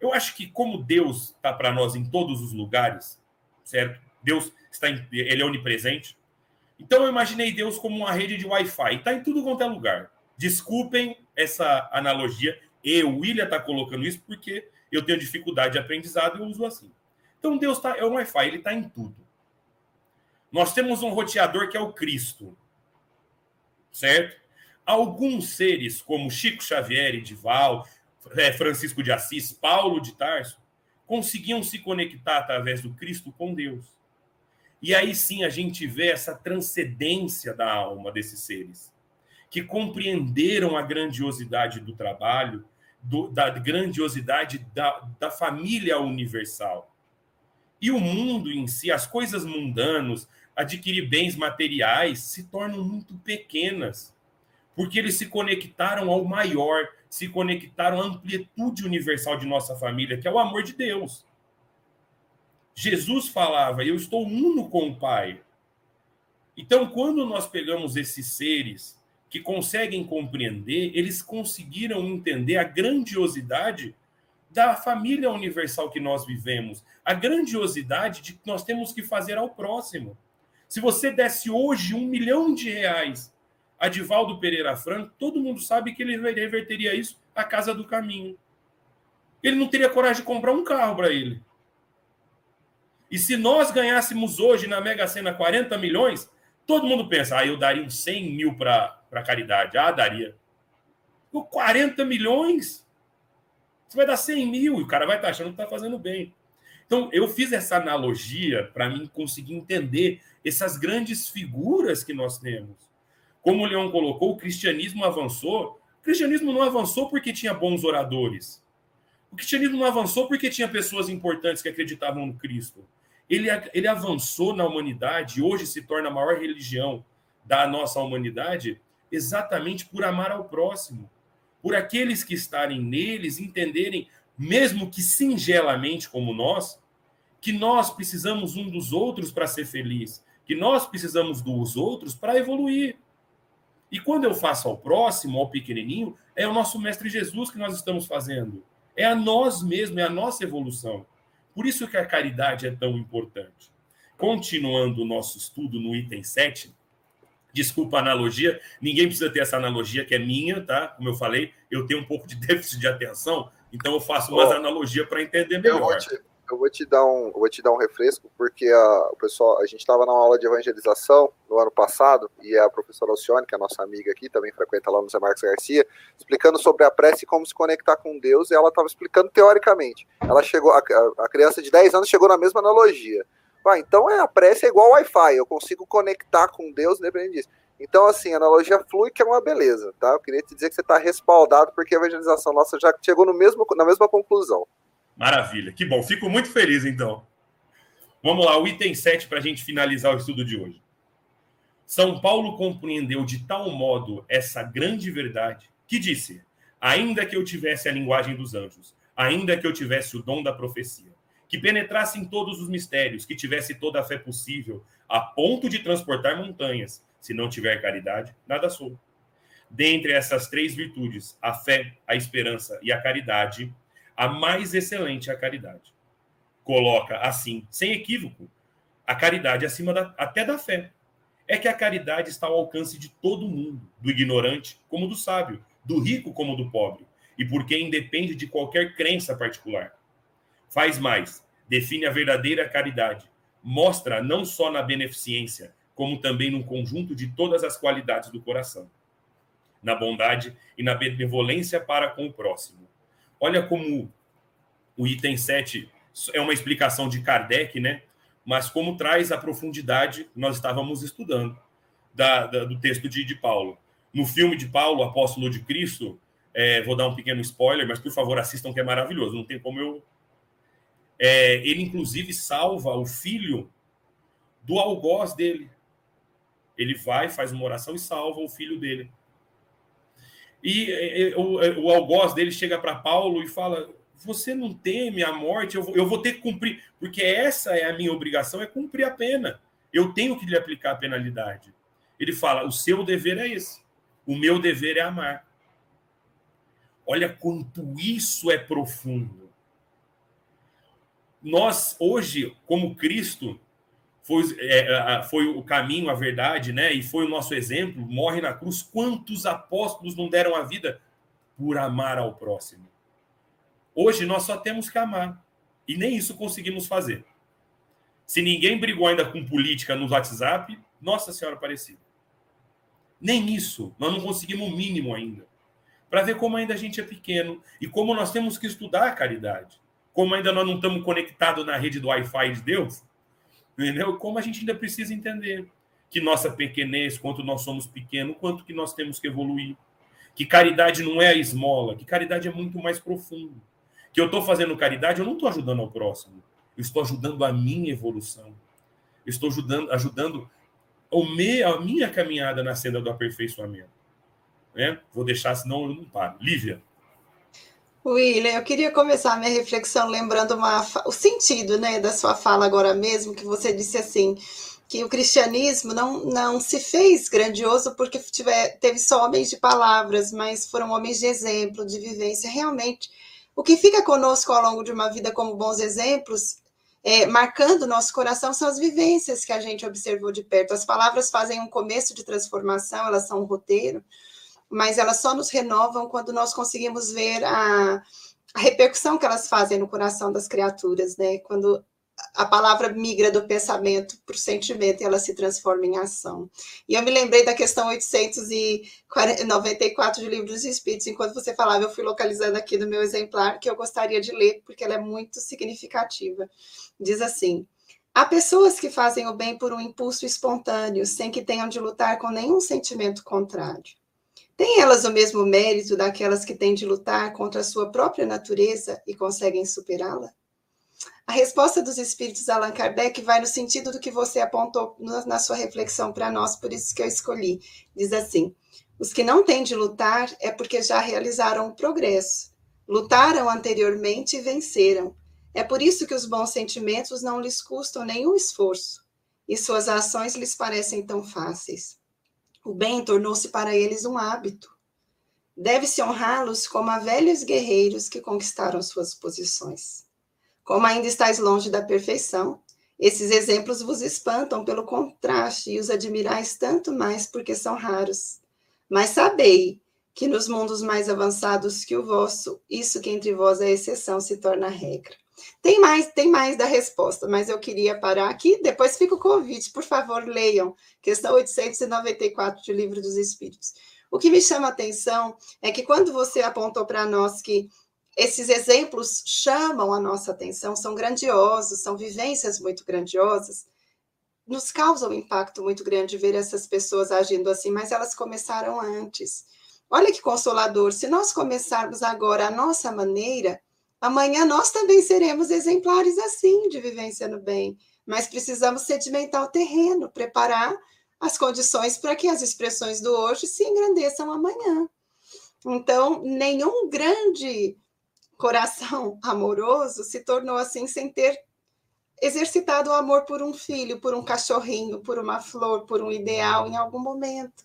Eu acho que como Deus está para nós em todos os lugares, certo? Deus está em, ele é onipresente. Então eu imaginei Deus como uma rede de Wi-Fi, está em tudo quanto é lugar. Desculpem essa analogia. Eu, o William, está colocando isso porque eu tenho dificuldade de aprendizado e eu uso assim. Então Deus tá, é um Wi-Fi, ele está em tudo. Nós temos um roteador que é o Cristo, certo? Alguns seres, como Chico Xavier, Edival, é, Francisco de Assis, Paulo de Tarso, conseguiam se conectar através do Cristo com Deus. E aí sim a gente vê essa transcendência da alma desses seres que compreenderam a grandiosidade do trabalho, do, da grandiosidade da, da família universal. E o mundo em si, as coisas mundanas, adquirir bens materiais, se tornam muito pequenas, porque eles se conectaram ao maior, se conectaram à amplitude universal de nossa família, que é o amor de Deus. Jesus falava: Eu estou uno com o Pai. Então, quando nós pegamos esses seres que conseguem compreender, eles conseguiram entender a grandiosidade da família universal que nós vivemos, a grandiosidade de que nós temos que fazer ao próximo. Se você desse hoje um milhão de reais a Divaldo Pereira Franco, todo mundo sabe que ele reverteria isso à casa do caminho. Ele não teria coragem de comprar um carro para ele. E se nós ganhássemos hoje na Mega Sena 40 milhões, todo mundo pensa, ah, eu daria uns 100 mil para caridade. Ah, daria. 40 milhões? Você vai dar 100 mil e o cara vai estar achando que está fazendo bem. Então, eu fiz essa analogia para mim conseguir entender essas grandes figuras que nós temos. Como o Leão colocou, o cristianismo avançou. O cristianismo não avançou porque tinha bons oradores. O cristianismo não avançou porque tinha pessoas importantes que acreditavam no Cristo. Ele, ele avançou na humanidade e hoje se torna a maior religião da nossa humanidade exatamente por amar ao próximo, por aqueles que estarem neles entenderem, mesmo que singelamente como nós, que nós precisamos um dos outros para ser feliz, que nós precisamos dos outros para evoluir. E quando eu faço ao próximo, ao pequenininho, é o nosso mestre Jesus que nós estamos fazendo. É a nós mesmos, é a nossa evolução. Por isso que a caridade é tão importante. Continuando o nosso estudo no item 7, desculpa a analogia, ninguém precisa ter essa analogia que é minha, tá? Como eu falei, eu tenho um pouco de déficit de atenção, então eu faço umas oh, analogias para entender melhor. Eu vou, te, eu vou te dar um, vou te dar um refresco, porque a, o pessoal, a gente estava na aula de evangelização no ano passado, e a professora Alcione, que é a nossa amiga aqui, também frequenta lá no Zé Marcos Garcia, explicando sobre a prece e como se conectar com Deus, e ela estava explicando teoricamente. Ela chegou, a, a, criança de 10 anos chegou na mesma analogia. Ah, então é, a prece é igual Wi-Fi, eu consigo conectar com Deus independente disso. Então, assim, a analogia flui, que é uma beleza, tá? Eu queria te dizer que você está respaldado, porque a evangelização nossa já chegou no mesmo, na mesma conclusão. Maravilha, que bom, fico muito feliz então. Vamos lá, o item 7 para a gente finalizar o estudo de hoje. São Paulo compreendeu de tal modo essa grande verdade que disse: ainda que eu tivesse a linguagem dos anjos, ainda que eu tivesse o dom da profecia, que penetrasse em todos os mistérios, que tivesse toda a fé possível, a ponto de transportar montanhas, se não tiver caridade, nada sou. dentre essas três virtudes, a fé, a esperança e a caridade, a mais excelente é a caridade. Coloca assim, sem equívoco, a caridade acima da, até da fé. É que a caridade está ao alcance de todo mundo, do ignorante como do sábio, do rico como do pobre, e porque independe de qualquer crença particular. Faz mais, define a verdadeira caridade, mostra não só na beneficência, como também no conjunto de todas as qualidades do coração, na bondade e na benevolência para com o próximo. Olha como o item 7 é uma explicação de Kardec, né? Mas como traz a profundidade nós estávamos estudando da, da, do texto de, de Paulo. No filme de Paulo, Apóstolo de Cristo, é, vou dar um pequeno spoiler, mas por favor assistam que é maravilhoso. Não tem como eu. É, ele inclusive salva o filho do algoz dele. Ele vai, faz uma oração e salva o filho dele. E é, é, o, é, o algoz dele chega para Paulo e fala: Você não teme a morte? Eu vou, eu vou ter que cumprir, porque essa é a minha obrigação, é cumprir a pena. Eu tenho que lhe aplicar a penalidade. Ele fala: O seu dever é esse, o meu dever é amar. Olha quanto isso é profundo. Nós, hoje, como Cristo, foi, é, foi o caminho, a verdade, né? E foi o nosso exemplo, morre na cruz. Quantos apóstolos não deram a vida por amar ao próximo? Hoje nós só temos que amar. E nem isso conseguimos fazer. Se ninguém brigou ainda com política no WhatsApp, Nossa Senhora Aparecida. Nem isso. Nós não conseguimos o mínimo ainda. Para ver como ainda a gente é pequeno e como nós temos que estudar a caridade. Como ainda nós não estamos conectados na rede do Wi-Fi de Deus, Entendeu? Como a gente ainda precisa entender que nossa pequenez, quanto nós somos pequenos, quanto que nós temos que evoluir. Que caridade não é a esmola, que caridade é muito mais profundo. Que eu estou fazendo caridade, eu não estou ajudando ao próximo. Eu estou ajudando a minha evolução. Eu estou ajudando, ajudando o me, a minha caminhada na senda do aperfeiçoamento. Né? Vou deixar, senão eu não paro. Lívia. William, eu queria começar minha reflexão lembrando uma, o sentido né, da sua fala agora mesmo, que você disse assim, que o cristianismo não, não se fez grandioso porque tiver, teve só homens de palavras, mas foram homens de exemplo, de vivência. Realmente, o que fica conosco ao longo de uma vida como bons exemplos, é, marcando nosso coração, são as vivências que a gente observou de perto. As palavras fazem um começo de transformação, elas são um roteiro, mas elas só nos renovam quando nós conseguimos ver a, a repercussão que elas fazem no coração das criaturas, né? Quando a palavra migra do pensamento para o sentimento e ela se transforma em ação. E eu me lembrei da questão 894 de Livro dos Espíritos, enquanto você falava, eu fui localizando aqui no meu exemplar, que eu gostaria de ler, porque ela é muito significativa. Diz assim: Há pessoas que fazem o bem por um impulso espontâneo, sem que tenham de lutar com nenhum sentimento contrário. Têm elas o mesmo mérito daquelas que têm de lutar contra a sua própria natureza e conseguem superá-la? A resposta dos espíritos Allan Kardec vai no sentido do que você apontou na sua reflexão para nós, por isso que eu escolhi. Diz assim: os que não têm de lutar é porque já realizaram o progresso, lutaram anteriormente e venceram. É por isso que os bons sentimentos não lhes custam nenhum esforço e suas ações lhes parecem tão fáceis. O bem tornou-se para eles um hábito. Deve-se honrá-los como a velhos guerreiros que conquistaram suas posições. Como ainda estáis longe da perfeição, esses exemplos vos espantam pelo contraste e os admirais tanto mais porque são raros. Mas sabei que nos mundos mais avançados que o vosso, isso que entre vós é exceção se torna regra. Tem mais, tem mais da resposta, mas eu queria parar aqui. Depois fica o convite, por favor, leiam. Questão 894 do Livro dos Espíritos. O que me chama a atenção é que quando você apontou para nós que esses exemplos chamam a nossa atenção, são grandiosos, são vivências muito grandiosas, nos causa um impacto muito grande ver essas pessoas agindo assim, mas elas começaram antes. Olha que consolador, se nós começarmos agora a nossa maneira, Amanhã nós também seremos exemplares assim de vivência no bem, mas precisamos sedimentar o terreno, preparar as condições para que as expressões do hoje se engrandeçam amanhã. Então, nenhum grande coração amoroso se tornou assim sem ter exercitado o amor por um filho, por um cachorrinho, por uma flor, por um ideal em algum momento.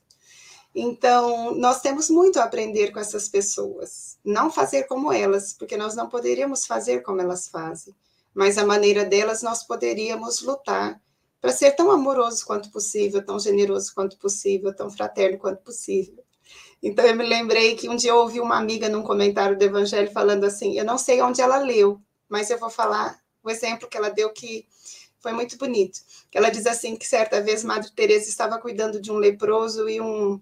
Então, nós temos muito a aprender com essas pessoas. Não fazer como elas, porque nós não poderíamos fazer como elas fazem. Mas a maneira delas, nós poderíamos lutar para ser tão amoroso quanto possível, tão generoso quanto possível, tão fraterno quanto possível. Então, eu me lembrei que um dia eu ouvi uma amiga num comentário do Evangelho falando assim: eu não sei onde ela leu, mas eu vou falar o exemplo que ela deu que foi muito bonito. Ela diz assim que certa vez Madre Teresa estava cuidando de um leproso e um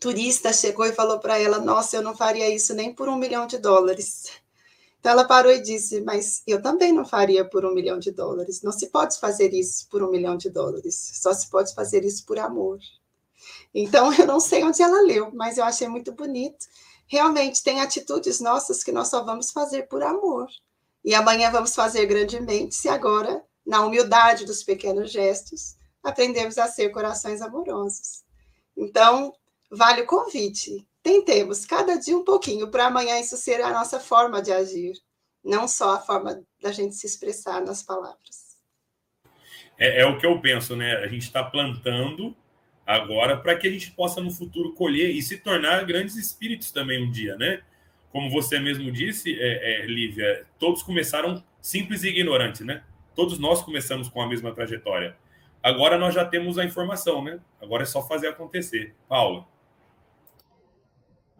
turista chegou e falou para ela: Nossa, eu não faria isso nem por um milhão de dólares. Então ela parou e disse: Mas eu também não faria por um milhão de dólares. Não se pode fazer isso por um milhão de dólares. Só se pode fazer isso por amor. Então eu não sei onde ela leu, mas eu achei muito bonito. Realmente tem atitudes nossas que nós só vamos fazer por amor. E amanhã vamos fazer grandemente se agora, na humildade dos pequenos gestos, aprendemos a ser corações amorosos. Então, vale o convite. Tentemos cada dia um pouquinho para amanhã isso ser a nossa forma de agir, não só a forma da gente se expressar nas palavras. É, é o que eu penso, né? A gente está plantando agora para que a gente possa no futuro colher e se tornar grandes espíritos também um dia, né? Como você mesmo disse, é, é, Lívia, todos começaram simples e ignorantes, né? Todos nós começamos com a mesma trajetória. Agora nós já temos a informação, né? Agora é só fazer acontecer. Paulo.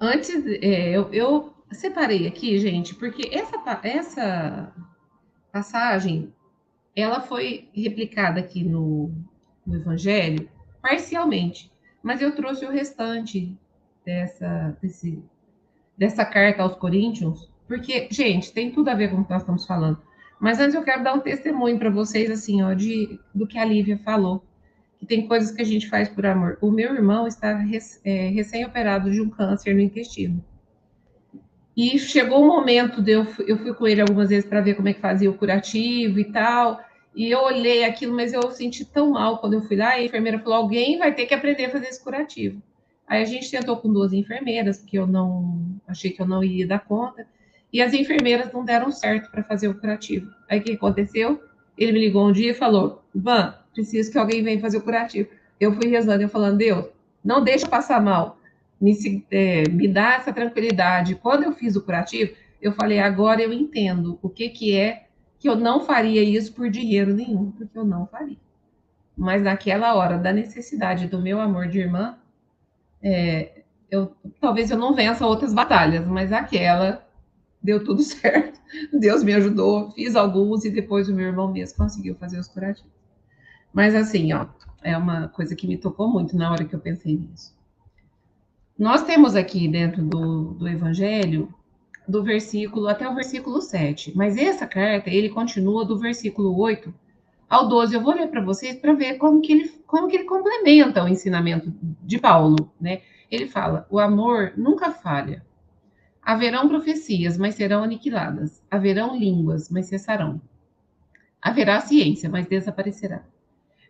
Antes, é, eu, eu, separei aqui, gente, porque essa, essa passagem ela foi replicada aqui no, no Evangelho parcialmente, mas eu trouxe o restante dessa, desse, dessa carta aos Coríntios, porque, gente, tem tudo a ver com o que nós estamos falando. Mas antes eu quero dar um testemunho para vocês, assim, ó, de, do que a Lívia falou tem coisas que a gente faz por amor. O meu irmão está é, recém-operado de um câncer no intestino. E chegou o momento de eu, eu fui com ele algumas vezes para ver como é que fazia o curativo e tal. E eu olhei aquilo, mas eu senti tão mal quando eu fui lá. E a enfermeira falou: alguém vai ter que aprender a fazer esse curativo. Aí a gente tentou com duas enfermeiras, porque eu não achei que eu não ia dar conta. E as enfermeiras não deram certo para fazer o curativo. Aí o que aconteceu? Ele me ligou um dia e falou: Van, preciso que alguém venha fazer o curativo. Eu fui rezando, eu falando, Deus, não deixa passar mal, me, é, me dá essa tranquilidade. Quando eu fiz o curativo, eu falei, agora eu entendo o que, que é que eu não faria isso por dinheiro nenhum, porque eu não faria. Mas naquela hora da necessidade do meu amor de irmã, é, eu, talvez eu não vença outras batalhas, mas aquela deu tudo certo. Deus me ajudou, fiz alguns e depois o meu irmão mesmo conseguiu fazer os curativos. Mas assim, ó, é uma coisa que me tocou muito na hora que eu pensei nisso. Nós temos aqui dentro do, do Evangelho, do versículo até o versículo 7, mas essa carta, ele continua do versículo 8 ao 12. Eu vou ler para vocês para ver como que, ele, como que ele complementa o ensinamento de Paulo, né? Ele fala: o amor nunca falha. Haverão profecias, mas serão aniquiladas. Haverão línguas, mas cessarão. Haverá ciência, mas desaparecerá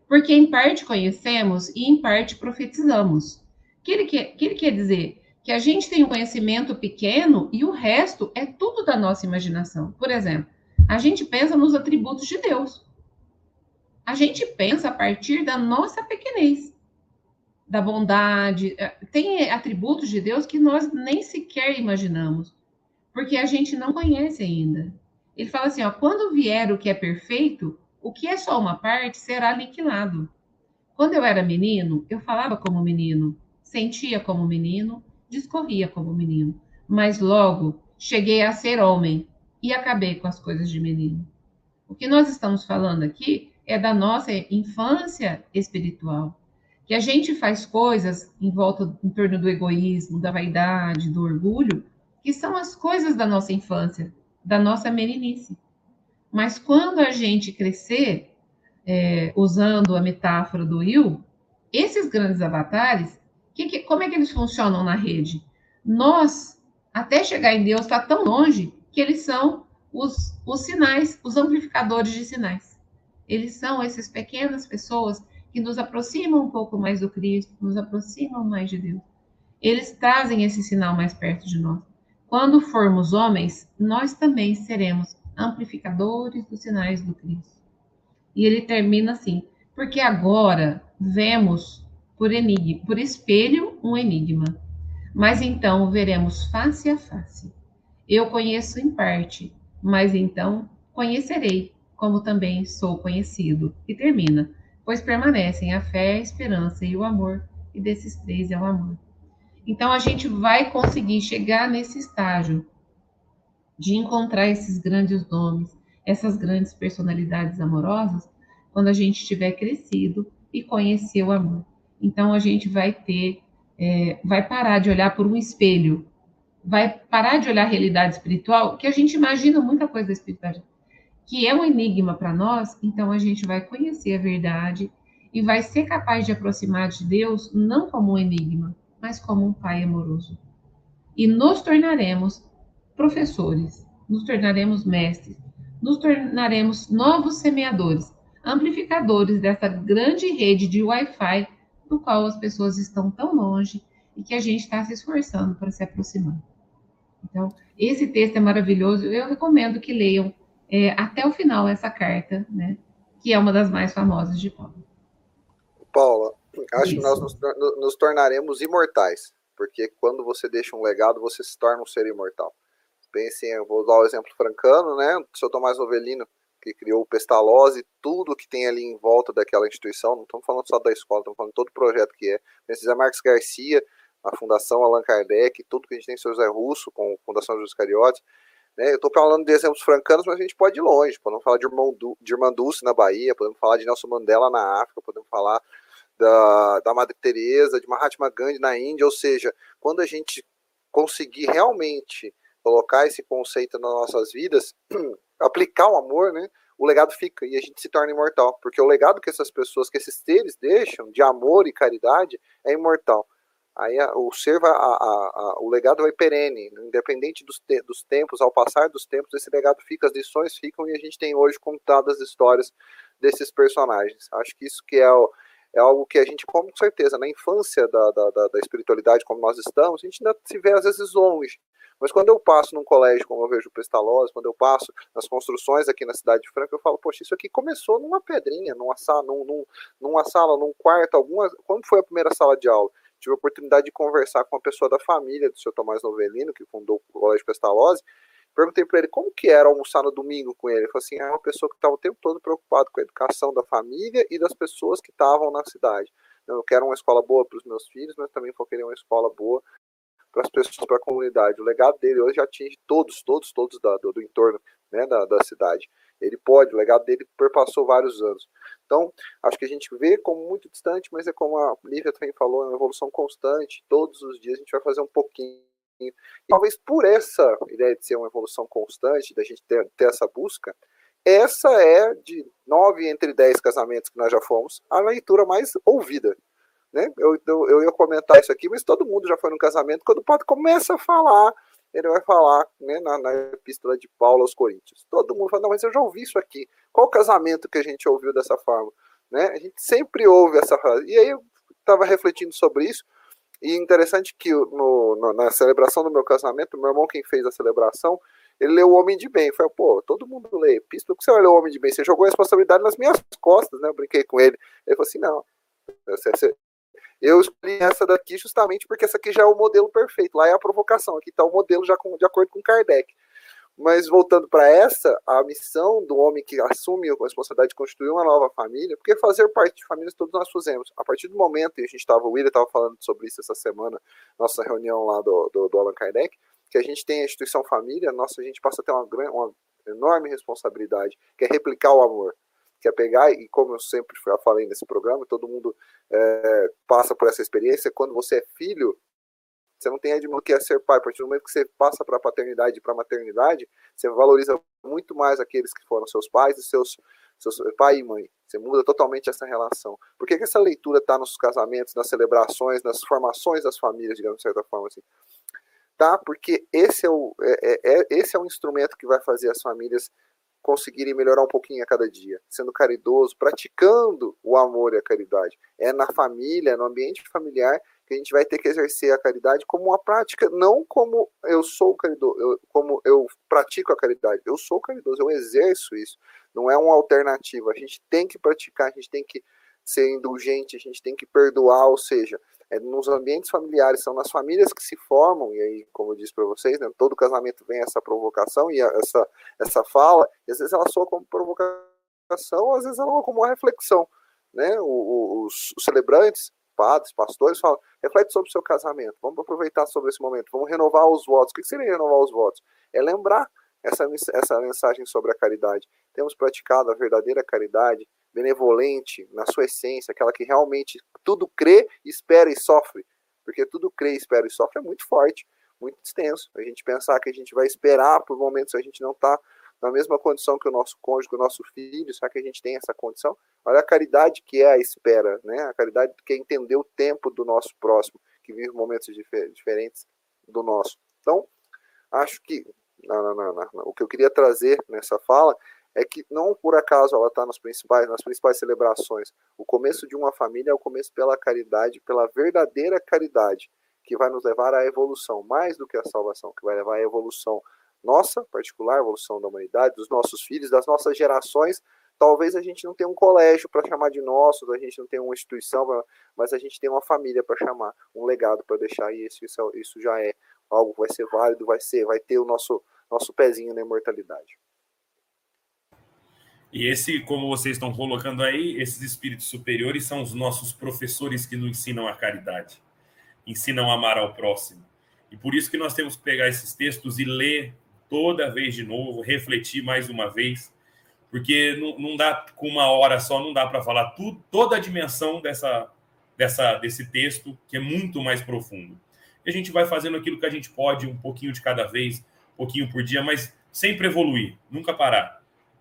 porque em parte conhecemos e em parte profetizamos. O que ele quer, que ele quer dizer? Que a gente tem um conhecimento pequeno e o resto é tudo da nossa imaginação. Por exemplo, a gente pensa nos atributos de Deus. A gente pensa a partir da nossa pequenez, da bondade. É, tem atributos de Deus que nós nem sequer imaginamos, porque a gente não conhece ainda. Ele fala assim: ó, quando vier o que é perfeito, o que é só uma parte será aniquilado. Quando eu era menino, eu falava como menino, sentia como menino, discorria como menino, mas logo cheguei a ser homem e acabei com as coisas de menino. O que nós estamos falando aqui é da nossa infância espiritual, que a gente faz coisas em volta em torno do egoísmo, da vaidade, do orgulho, que são as coisas da nossa infância, da nossa meninice. Mas quando a gente crescer, é, usando a metáfora do Will, esses grandes avatares, que, que, como é que eles funcionam na rede? Nós, até chegar em Deus, está tão longe que eles são os, os sinais, os amplificadores de sinais. Eles são essas pequenas pessoas que nos aproximam um pouco mais do Cristo, nos aproximam mais de Deus. Eles trazem esse sinal mais perto de nós. Quando formos homens, nós também seremos amplificadores dos sinais do Cristo. E ele termina assim: porque agora vemos por enigma, por espelho um enigma. Mas então veremos face a face. Eu conheço em parte, mas então conhecerei, como também sou conhecido. E termina, pois permanecem a fé, a esperança e o amor, e desses três é o amor. Então a gente vai conseguir chegar nesse estágio de encontrar esses grandes nomes, essas grandes personalidades amorosas, quando a gente tiver crescido e conhecer o amor. Então a gente vai ter, é, vai parar de olhar por um espelho, vai parar de olhar a realidade espiritual, que a gente imagina muita coisa da espiritualidade, que é um enigma para nós, então a gente vai conhecer a verdade e vai ser capaz de aproximar de Deus não como um enigma, mas como um pai amoroso. E nos tornaremos professores, nos tornaremos mestres, nos tornaremos novos semeadores, amplificadores dessa grande rede de Wi-Fi do qual as pessoas estão tão longe e que a gente está se esforçando para se aproximar. Então, esse texto é maravilhoso. Eu recomendo que leiam é, até o final essa carta, né, que é uma das mais famosas de Paulo. Paula, acho Isso. que nós nos, nos, tornaremos imortais, porque quando você deixa um legado, você se torna um ser imortal. Pensem, eu vou dar o exemplo francano, né? O seu Tomás Novelino, que criou o Pestalozzi, tudo que tem ali em volta daquela instituição, não estamos falando só da escola, estamos falando de todo o projeto que é. Precisa Marcos Garcia, a Fundação Allan Kardec, tudo que a gente tem em São José Russo, com a Fundação José Cariotes. Né? Eu estou falando de exemplos francanos, mas a gente pode ir longe. Podemos falar de, Irmão du, de Irmã Dulce na Bahia, podemos falar de Nelson Mandela na África, podemos falar da, da Madre Teresa, de Mahatma Gandhi na Índia, ou seja, quando a gente conseguir realmente colocar esse conceito nas nossas vidas, aplicar o amor, né? O legado fica e a gente se torna imortal, porque o legado que essas pessoas, que esses seres deixam de amor e caridade é imortal. Aí a, o ser vai, a, a, o legado vai perene, independente dos, te, dos tempos, ao passar dos tempos, esse legado fica, as lições ficam e a gente tem hoje contadas histórias desses personagens. Acho que isso que é o, é algo que a gente, com certeza, na infância da, da, da, da espiritualidade como nós estamos, a gente ainda se vê às vezes longe. Mas quando eu passo num colégio, como eu vejo o Pestalozzi, quando eu passo nas construções aqui na cidade de Franca, eu falo, poxa, isso aqui começou numa pedrinha, numa sala, num, num, numa sala, num quarto, alguma. Quando foi a primeira sala de aula? Tive a oportunidade de conversar com uma pessoa da família do seu Tomás Novelino, que fundou o Colégio Pestalozzi, Perguntei para ele como que era almoçar no domingo com ele. Ele falou assim: é uma pessoa que estava o tempo todo preocupado com a educação da família e das pessoas que estavam na cidade. Eu quero uma escola boa para os meus filhos, mas também vou querer uma escola boa para as pessoas, para a comunidade. O legado dele hoje atinge todos, todos, todos da, do, do, entorno né, da, da cidade. Ele pode, o legado dele perpassou vários anos. Então, acho que a gente vê como muito distante, mas é como a Lívia também falou, é uma evolução constante. Todos os dias a gente vai fazer um pouquinho e talvez por essa ideia de ser uma evolução constante, da gente ter, ter essa busca, essa é, de nove entre dez casamentos que nós já fomos, a leitura mais ouvida. Né? Eu, eu, eu ia comentar isso aqui, mas todo mundo já foi num casamento, quando o padre começa a falar, ele vai falar né, na, na epístola de Paulo aos Coríntios. Todo mundo fala, não, mas eu já ouvi isso aqui. Qual casamento que a gente ouviu dessa forma? Né? A gente sempre ouve essa frase. E aí eu estava refletindo sobre isso, e interessante que no, no, na celebração do meu casamento, meu irmão, quem fez a celebração, ele leu o Homem de Bem. Falei, pô, todo mundo lê epístola, por que você vai ler o Homem de Bem? Você jogou a responsabilidade nas minhas costas, né? Eu brinquei com ele. Ele falou assim, não. Eu escolhi essa daqui justamente porque essa aqui já é o modelo perfeito. Lá é a provocação, aqui está o modelo já com, de acordo com Kardec. Mas voltando para essa, a missão do homem que assume a responsabilidade de construir uma nova família, porque fazer parte de famílias todos nós fazemos. A partir do momento, e a gente estava, o William estava falando sobre isso essa semana, nossa reunião lá do, do, do Allan Kardec, que a gente tem a instituição família, nossa, a gente passa a ter uma, uma enorme responsabilidade, que é replicar o amor, que é pegar, e como eu sempre falei nesse programa, todo mundo é, passa por essa experiência, quando você é filho, você não tem ideia do que é ser pai. A partir do momento que você passa para a paternidade e para a maternidade, você valoriza muito mais aqueles que foram seus pais e seus, seus pai e mãe. Você muda totalmente essa relação. Por que, que essa leitura está nos casamentos, nas celebrações, nas formações das famílias, digamos de certa forma assim? Tá? Porque esse é, o, é, é, é esse é um instrumento que vai fazer as famílias conseguirem melhorar um pouquinho a cada dia, sendo caridoso, praticando o amor e a caridade. É na família, no ambiente familiar, que a gente vai ter que exercer a caridade como uma prática, não como eu sou caridoso, eu, como eu pratico a caridade. Eu sou caridoso, eu exerço isso. Não é uma alternativa. A gente tem que praticar, a gente tem que ser indulgente, a gente tem que perdoar, ou seja, é nos ambientes familiares, são nas famílias que se formam, e aí, como eu disse para vocês, né, todo casamento vem essa provocação e essa, essa fala, e às vezes ela soa como provocação, às vezes ela soa como uma reflexão. Né? Os, os celebrantes, padres, pastores, falam, reflete sobre o seu casamento, vamos aproveitar sobre esse momento, vamos renovar os votos. O que seria renovar os votos? É lembrar essa, essa mensagem sobre a caridade. Temos praticado a verdadeira caridade, benevolente na sua essência, aquela que realmente tudo crê, espera e sofre. Porque tudo crê, espera e sofre é muito forte, muito extenso. A gente pensar que a gente vai esperar por momentos a gente não está na mesma condição que o nosso cônjuge, que o nosso filho, será que a gente tem essa condição? Olha a caridade que é a espera, né? A caridade que é entender o tempo do nosso próximo, que vive momentos diferentes do nosso. Então, acho que não, não, não, o que eu queria trazer nessa fala é que não por acaso ela está nas principais, nas principais celebrações. O começo de uma família é o começo pela caridade, pela verdadeira caridade, que vai nos levar à evolução, mais do que a salvação, que vai levar à evolução nossa, particular, evolução da humanidade, dos nossos filhos, das nossas gerações. Talvez a gente não tenha um colégio para chamar de nosso, a gente não tenha uma instituição, mas a gente tem uma família para chamar, um legado para deixar, e isso, isso, isso já é algo que vai ser válido, vai ser, vai ter o nosso, nosso pezinho na imortalidade. E esse, como vocês estão colocando aí, esses espíritos superiores são os nossos professores que nos ensinam a caridade, ensinam a amar ao próximo. E por isso que nós temos que pegar esses textos e ler toda vez de novo, refletir mais uma vez, porque não, não dá com uma hora só, não dá para falar tudo, toda a dimensão dessa, dessa, desse texto, que é muito mais profundo. E a gente vai fazendo aquilo que a gente pode, um pouquinho de cada vez, um pouquinho por dia, mas sempre evoluir, nunca parar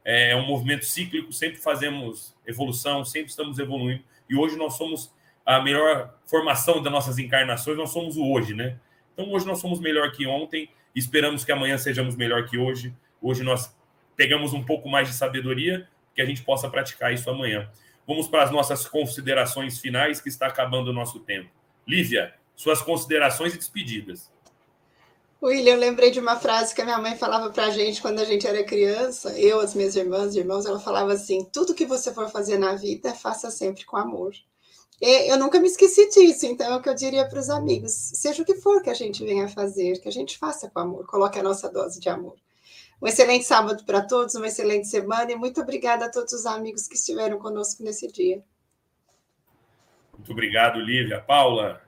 é, é um movimento cíclico, sempre fazemos evolução, sempre estamos evoluindo. E hoje nós somos a melhor formação das nossas encarnações, nós somos o hoje, né? Então hoje nós somos melhor que ontem, esperamos que amanhã sejamos melhor que hoje. Hoje nós pegamos um pouco mais de sabedoria, que a gente possa praticar isso amanhã. Vamos para as nossas considerações finais, que está acabando o nosso tempo. Lívia, suas considerações e despedidas. William, eu lembrei de uma frase que a minha mãe falava para a gente quando a gente era criança, eu, as minhas irmãs e irmãos, ela falava assim: tudo que você for fazer na vida, faça sempre com amor. E eu nunca me esqueci disso, então é o que eu diria para os amigos: seja o que for que a gente venha fazer, que a gente faça com amor, coloque a nossa dose de amor. Um excelente sábado para todos, uma excelente semana e muito obrigada a todos os amigos que estiveram conosco nesse dia. Muito obrigado, Lívia. Paula.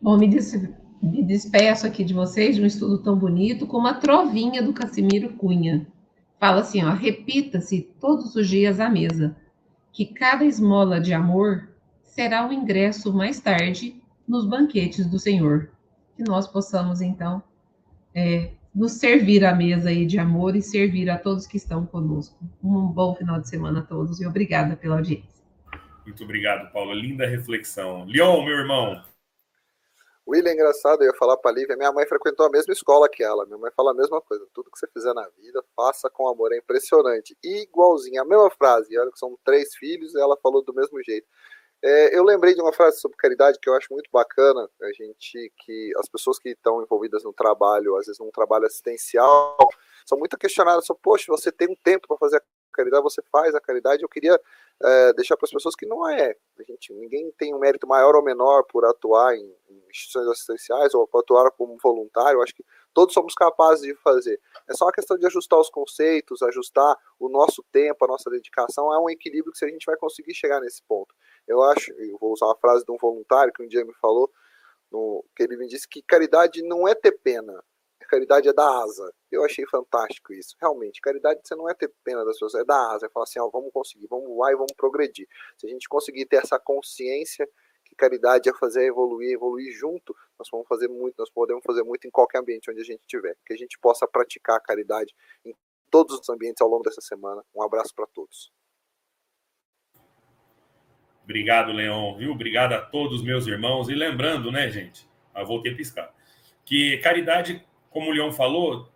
Bom, me disse me despeço aqui de vocês de um estudo tão bonito como a trovinha do Casimiro Cunha. Fala assim, ó, repita-se todos os dias à mesa, que cada esmola de amor será o um ingresso mais tarde nos banquetes do Senhor. Que nós possamos, então, é, nos servir à mesa aí de amor e servir a todos que estão conosco. Um bom final de semana a todos e obrigada pela audiência. Muito obrigado, Paula. Linda reflexão. Leon, meu irmão, William, engraçado, eu ia falar para a Lívia, minha mãe frequentou a mesma escola que ela. Minha mãe fala a mesma coisa. Tudo que você fizer na vida, faça com amor. É impressionante. igualzinho, a mesma frase. Olha que são três filhos, e ela falou do mesmo jeito. É, eu lembrei de uma frase sobre caridade que eu acho muito bacana. A gente, que as pessoas que estão envolvidas no trabalho, às vezes num trabalho assistencial, são muito questionadas sobre, poxa, você tem um tempo para fazer a caridade, você faz a caridade. Eu queria é, deixar para as pessoas que não é. A gente, ninguém tem um mérito maior ou menor por atuar em, em instituições assistenciais ou por atuar como voluntário. Eu acho que todos somos capazes de fazer. É só uma questão de ajustar os conceitos, ajustar o nosso tempo, a nossa dedicação. É um equilíbrio que a gente vai conseguir chegar nesse ponto. Eu acho, eu vou usar uma frase de um voluntário que um dia me falou, no, que ele me disse que caridade não é ter pena, caridade é da asa. Eu achei fantástico isso. Realmente, caridade você não é ter pena das pessoas, é da asa. É falar assim, ó, vamos conseguir, vamos voar e vamos progredir. Se a gente conseguir ter essa consciência que caridade é fazer evoluir, evoluir junto, nós vamos fazer muito, nós podemos fazer muito em qualquer ambiente onde a gente estiver. Que a gente possa praticar a caridade em todos os ambientes ao longo dessa semana. Um abraço para todos. Obrigado, Leon, viu? Obrigado a todos meus irmãos. E lembrando, né, gente? Eu voltei a piscar. Que caridade como o Leão falou,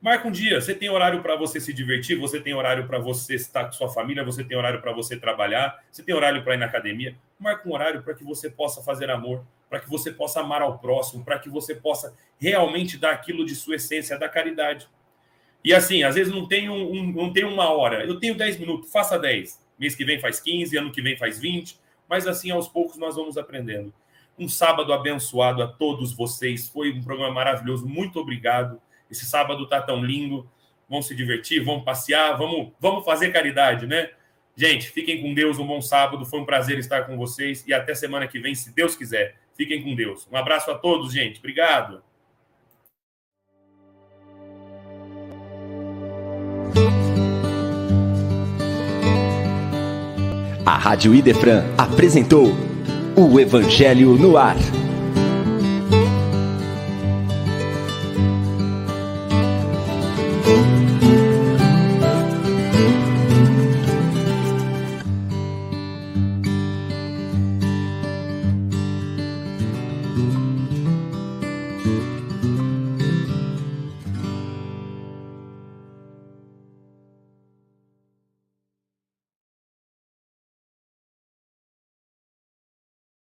marca um dia. Você tem horário para você se divertir, você tem horário para você estar com sua família, você tem horário para você trabalhar, você tem horário para ir na academia. Marca um horário para que você possa fazer amor, para que você possa amar ao próximo, para que você possa realmente dar aquilo de sua essência, da caridade. E assim, às vezes não tem, um, um, não tem uma hora, eu tenho 10 minutos, faça 10. mês que vem faz 15, ano que vem faz 20, mas assim aos poucos nós vamos aprendendo. Um sábado abençoado a todos vocês. Foi um programa maravilhoso. Muito obrigado. Esse sábado tá tão lindo. Vamos se divertir, vamos passear, vamos, vamos fazer caridade, né? Gente, fiquem com Deus. Um bom sábado. Foi um prazer estar com vocês e até semana que vem, se Deus quiser. Fiquem com Deus. Um abraço a todos, gente. Obrigado. A Rádio Idefran apresentou o Evangelho no Ar.